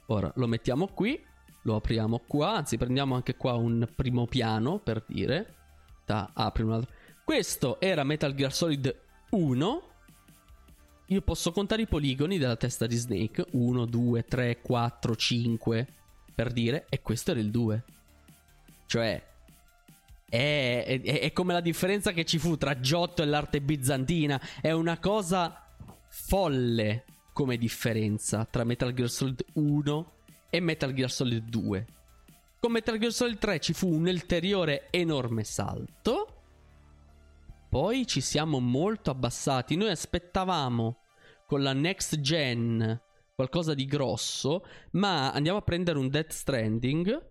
Ora lo mettiamo qui, lo apriamo qua, anzi prendiamo anche qua un primo piano per dire. Da, apri un altro. Questo era Metal Gear Solid 1. Io posso contare i poligoni della testa di Snake. 1, 2, 3, 4, 5. Per dire. E questo era il 2. Cioè. È, è, è come la differenza che ci fu tra Giotto e l'arte bizantina. È una cosa folle come differenza tra Metal Gear Solid 1 e Metal Gear Solid 2. Con Metal Gear Solid 3 ci fu un ulteriore enorme salto. Poi ci siamo molto abbassati. Noi aspettavamo con la next gen qualcosa di grosso, ma andiamo a prendere un Death Stranding.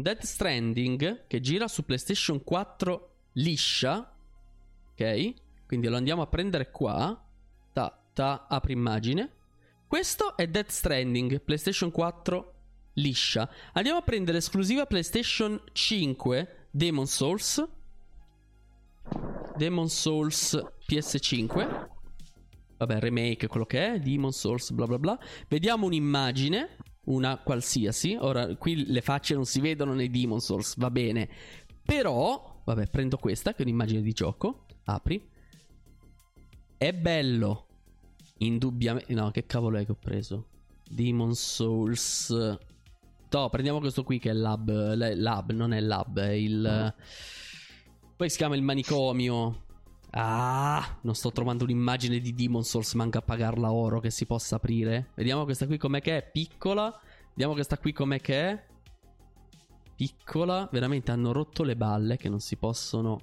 Death Stranding che gira su PlayStation 4 liscia. Ok? Quindi lo andiamo a prendere qua. Ta, ta, apri immagine. Questo è Death Stranding, PlayStation 4 liscia. Andiamo a prendere esclusiva PlayStation 5 Demon Souls. Demon Souls PS5. Vabbè, remake, quello che è. Demon Souls, bla bla bla. Vediamo un'immagine. Una qualsiasi. Ora, qui le facce non si vedono nei Demon Souls, va bene. Però, vabbè, prendo questa, che è un'immagine di gioco. Apri. È bello. Indubbiamente. No, che cavolo è che ho preso? Demon Souls. No, prendiamo questo qui che è Lab. Lab, non è Lab, è il. Poi si chiama il manicomio. Ah, non sto trovando un'immagine di Demon Souls. Manca a pagarla oro che si possa aprire. Vediamo questa qui com'è che è. Piccola. Vediamo questa qui com'è che è. Piccola. Veramente hanno rotto le balle che non si possono.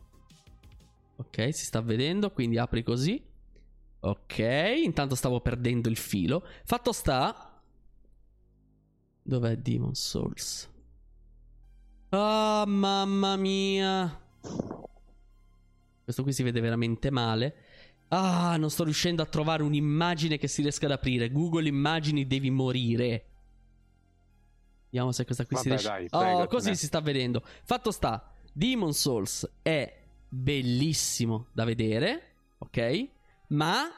Ok, si sta vedendo. Quindi apri così. Ok, intanto stavo perdendo il filo. Fatto sta. Dov'è Demon Souls? Ah, oh, mamma mia. Questo qui si vede veramente male. Ah, non sto riuscendo a trovare un'immagine che si riesca ad aprire. Google immagini devi morire. Vediamo se questa qui Vabbè, si riesce. Dai, oh, così si sta vedendo. Fatto sta. Demon Souls è bellissimo da vedere, ok? Ma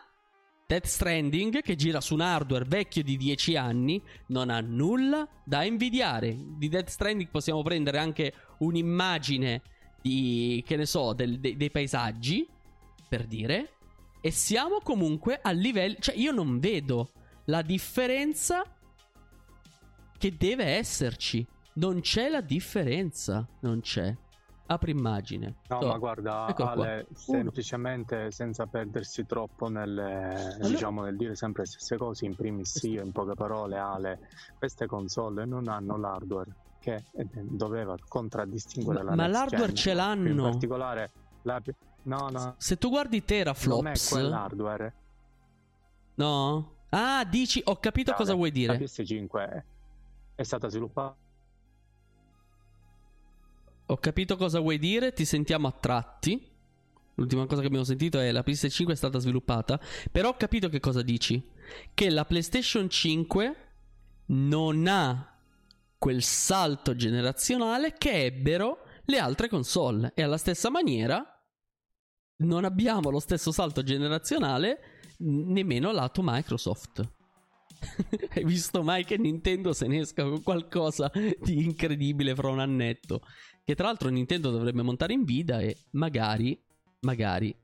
Death Stranding, che gira su un hardware vecchio di 10 anni, non ha nulla da invidiare. Di Death Stranding possiamo prendere anche un'immagine di, che ne so, del, de, dei paesaggi, per dire. E siamo comunque a livello... Cioè, io non vedo la differenza che deve esserci. Non c'è la differenza. Non c'è. Apri immagine. No, So, ma guarda, ecco. Ale, semplicemente senza perdersi troppo nel, diciamo, nel dire sempre le stesse cose, in primis io, in poche parole, Ale, queste console non hanno l'hardware che eh, doveva contraddistinguere Ma, la ma l'hardware ce In l'hanno. particolare la... No, no, Se tu guardi non è teraflops... quell'hardware. No? Ah, dici... Ho capito Ale, cosa vuoi La dire. PS5 è, stata sviluppata Ho capito cosa vuoi dire, ti sentiamo a tratti. L'ultima cosa che abbiamo sentito è la PlayStation 5 è stata sviluppata. Però ho capito che cosa dici. Che la PlayStation 5 non ha quel salto generazionale che ebbero le altre console. E alla stessa maniera non abbiamo lo stesso salto generazionale nemmeno lato Microsoft. Hai visto mai che Nintendo se ne esca con qualcosa di incredibile fra un annetto? Che tra l'altro Nintendo dovrebbe montare in vida e magari, magari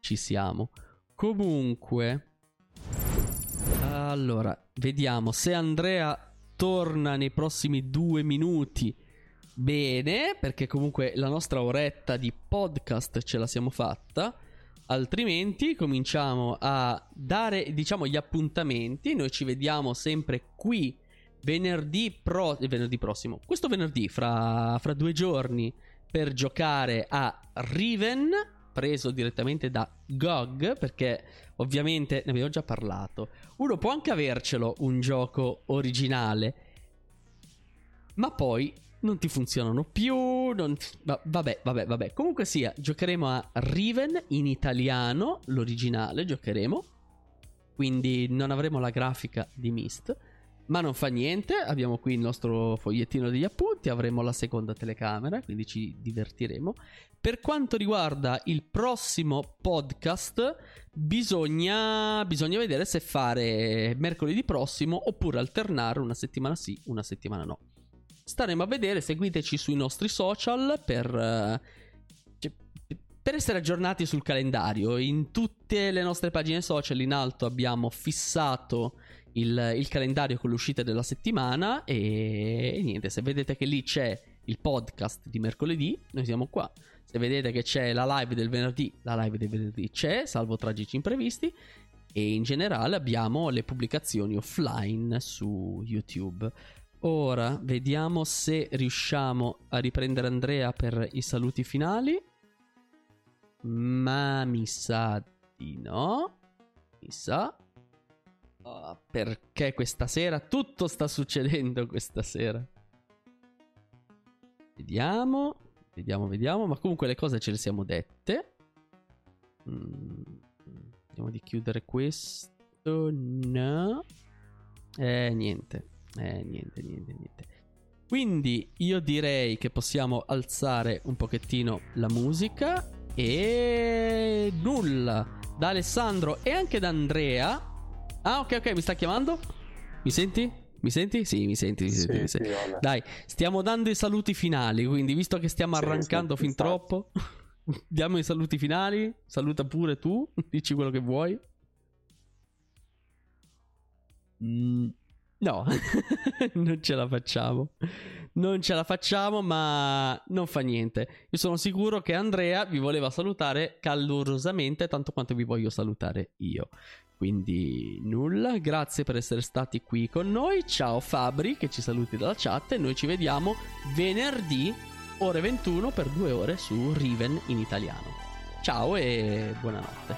ci siamo. Comunque, allora, vediamo se Andrea torna nei prossimi due minuti. Bene, perché comunque la nostra oretta di podcast ce la siamo fatta. Altrimenti cominciamo a dare, diciamo, gli appuntamenti. Noi ci vediamo sempre qui venerdì, pro- eh, venerdì prossimo. Questo venerdì, fra, fra due giorni, per giocare a Riven, preso direttamente da GOG, perché ovviamente ne abbiamo già parlato. Uno può anche avercelo un gioco originale, ma poi non ti funzionano più. Non ti- va- vabbè, vabbè, vabbè. Comunque sia, giocheremo a Riven in italiano, l'originale giocheremo. Quindi non avremo la grafica di Myst. Ma non fa niente, abbiamo qui il nostro fogliettino degli appunti, avremo la seconda telecamera, quindi ci divertiremo. Per quanto riguarda il prossimo podcast, bisogna, bisogna vedere se fare mercoledì prossimo oppure alternare una settimana sì, una settimana no. Staremo a vedere, seguiteci sui nostri social per, eh, per essere aggiornati sul calendario, in tutte le nostre pagine social in alto abbiamo fissato il, il calendario con le uscite della settimana e, e niente, se vedete che lì c'è il podcast di mercoledì, noi siamo qua. Se vedete che c'è la live del venerdì, la live del venerdì c'è, salvo tragici imprevisti. E in generale abbiamo le pubblicazioni offline su YouTube. Ora vediamo se riusciamo a riprendere Andrea per i saluti finali. Ma mi sa di no. Mi sa. Uh, perché questa sera tutto sta succedendo questa sera. Vediamo. Vediamo, vediamo. Ma comunque le cose ce le siamo dette. Mm. Vediamo di chiudere questo. No. Eh, niente. Eh, niente, niente, niente. Quindi io direi che possiamo alzare un pochettino la musica e nulla. Da Alessandro e anche da Andrea. Ah, ok, ok, mi sta chiamando? Mi senti? Mi senti? Sì, mi senti. Mi senti, Sì, mi senti. sì. Dai, stiamo dando i saluti finali. Quindi, visto che stiamo Sì, arrancando fin troppo, diamo i saluti finali. Saluta pure tu. Dici quello che vuoi. Mm, no, non ce la facciamo. Non ce la facciamo, ma non fa niente. Io sono sicuro che Andrea vi voleva salutare calorosamente, tanto quanto vi voglio salutare io. Quindi nulla, grazie per essere stati qui con noi. Ciao Fabri che ci saluti dalla chat e noi ci vediamo venerdì ore 21 per due ore su Riven in italiano. Ciao e buonanotte.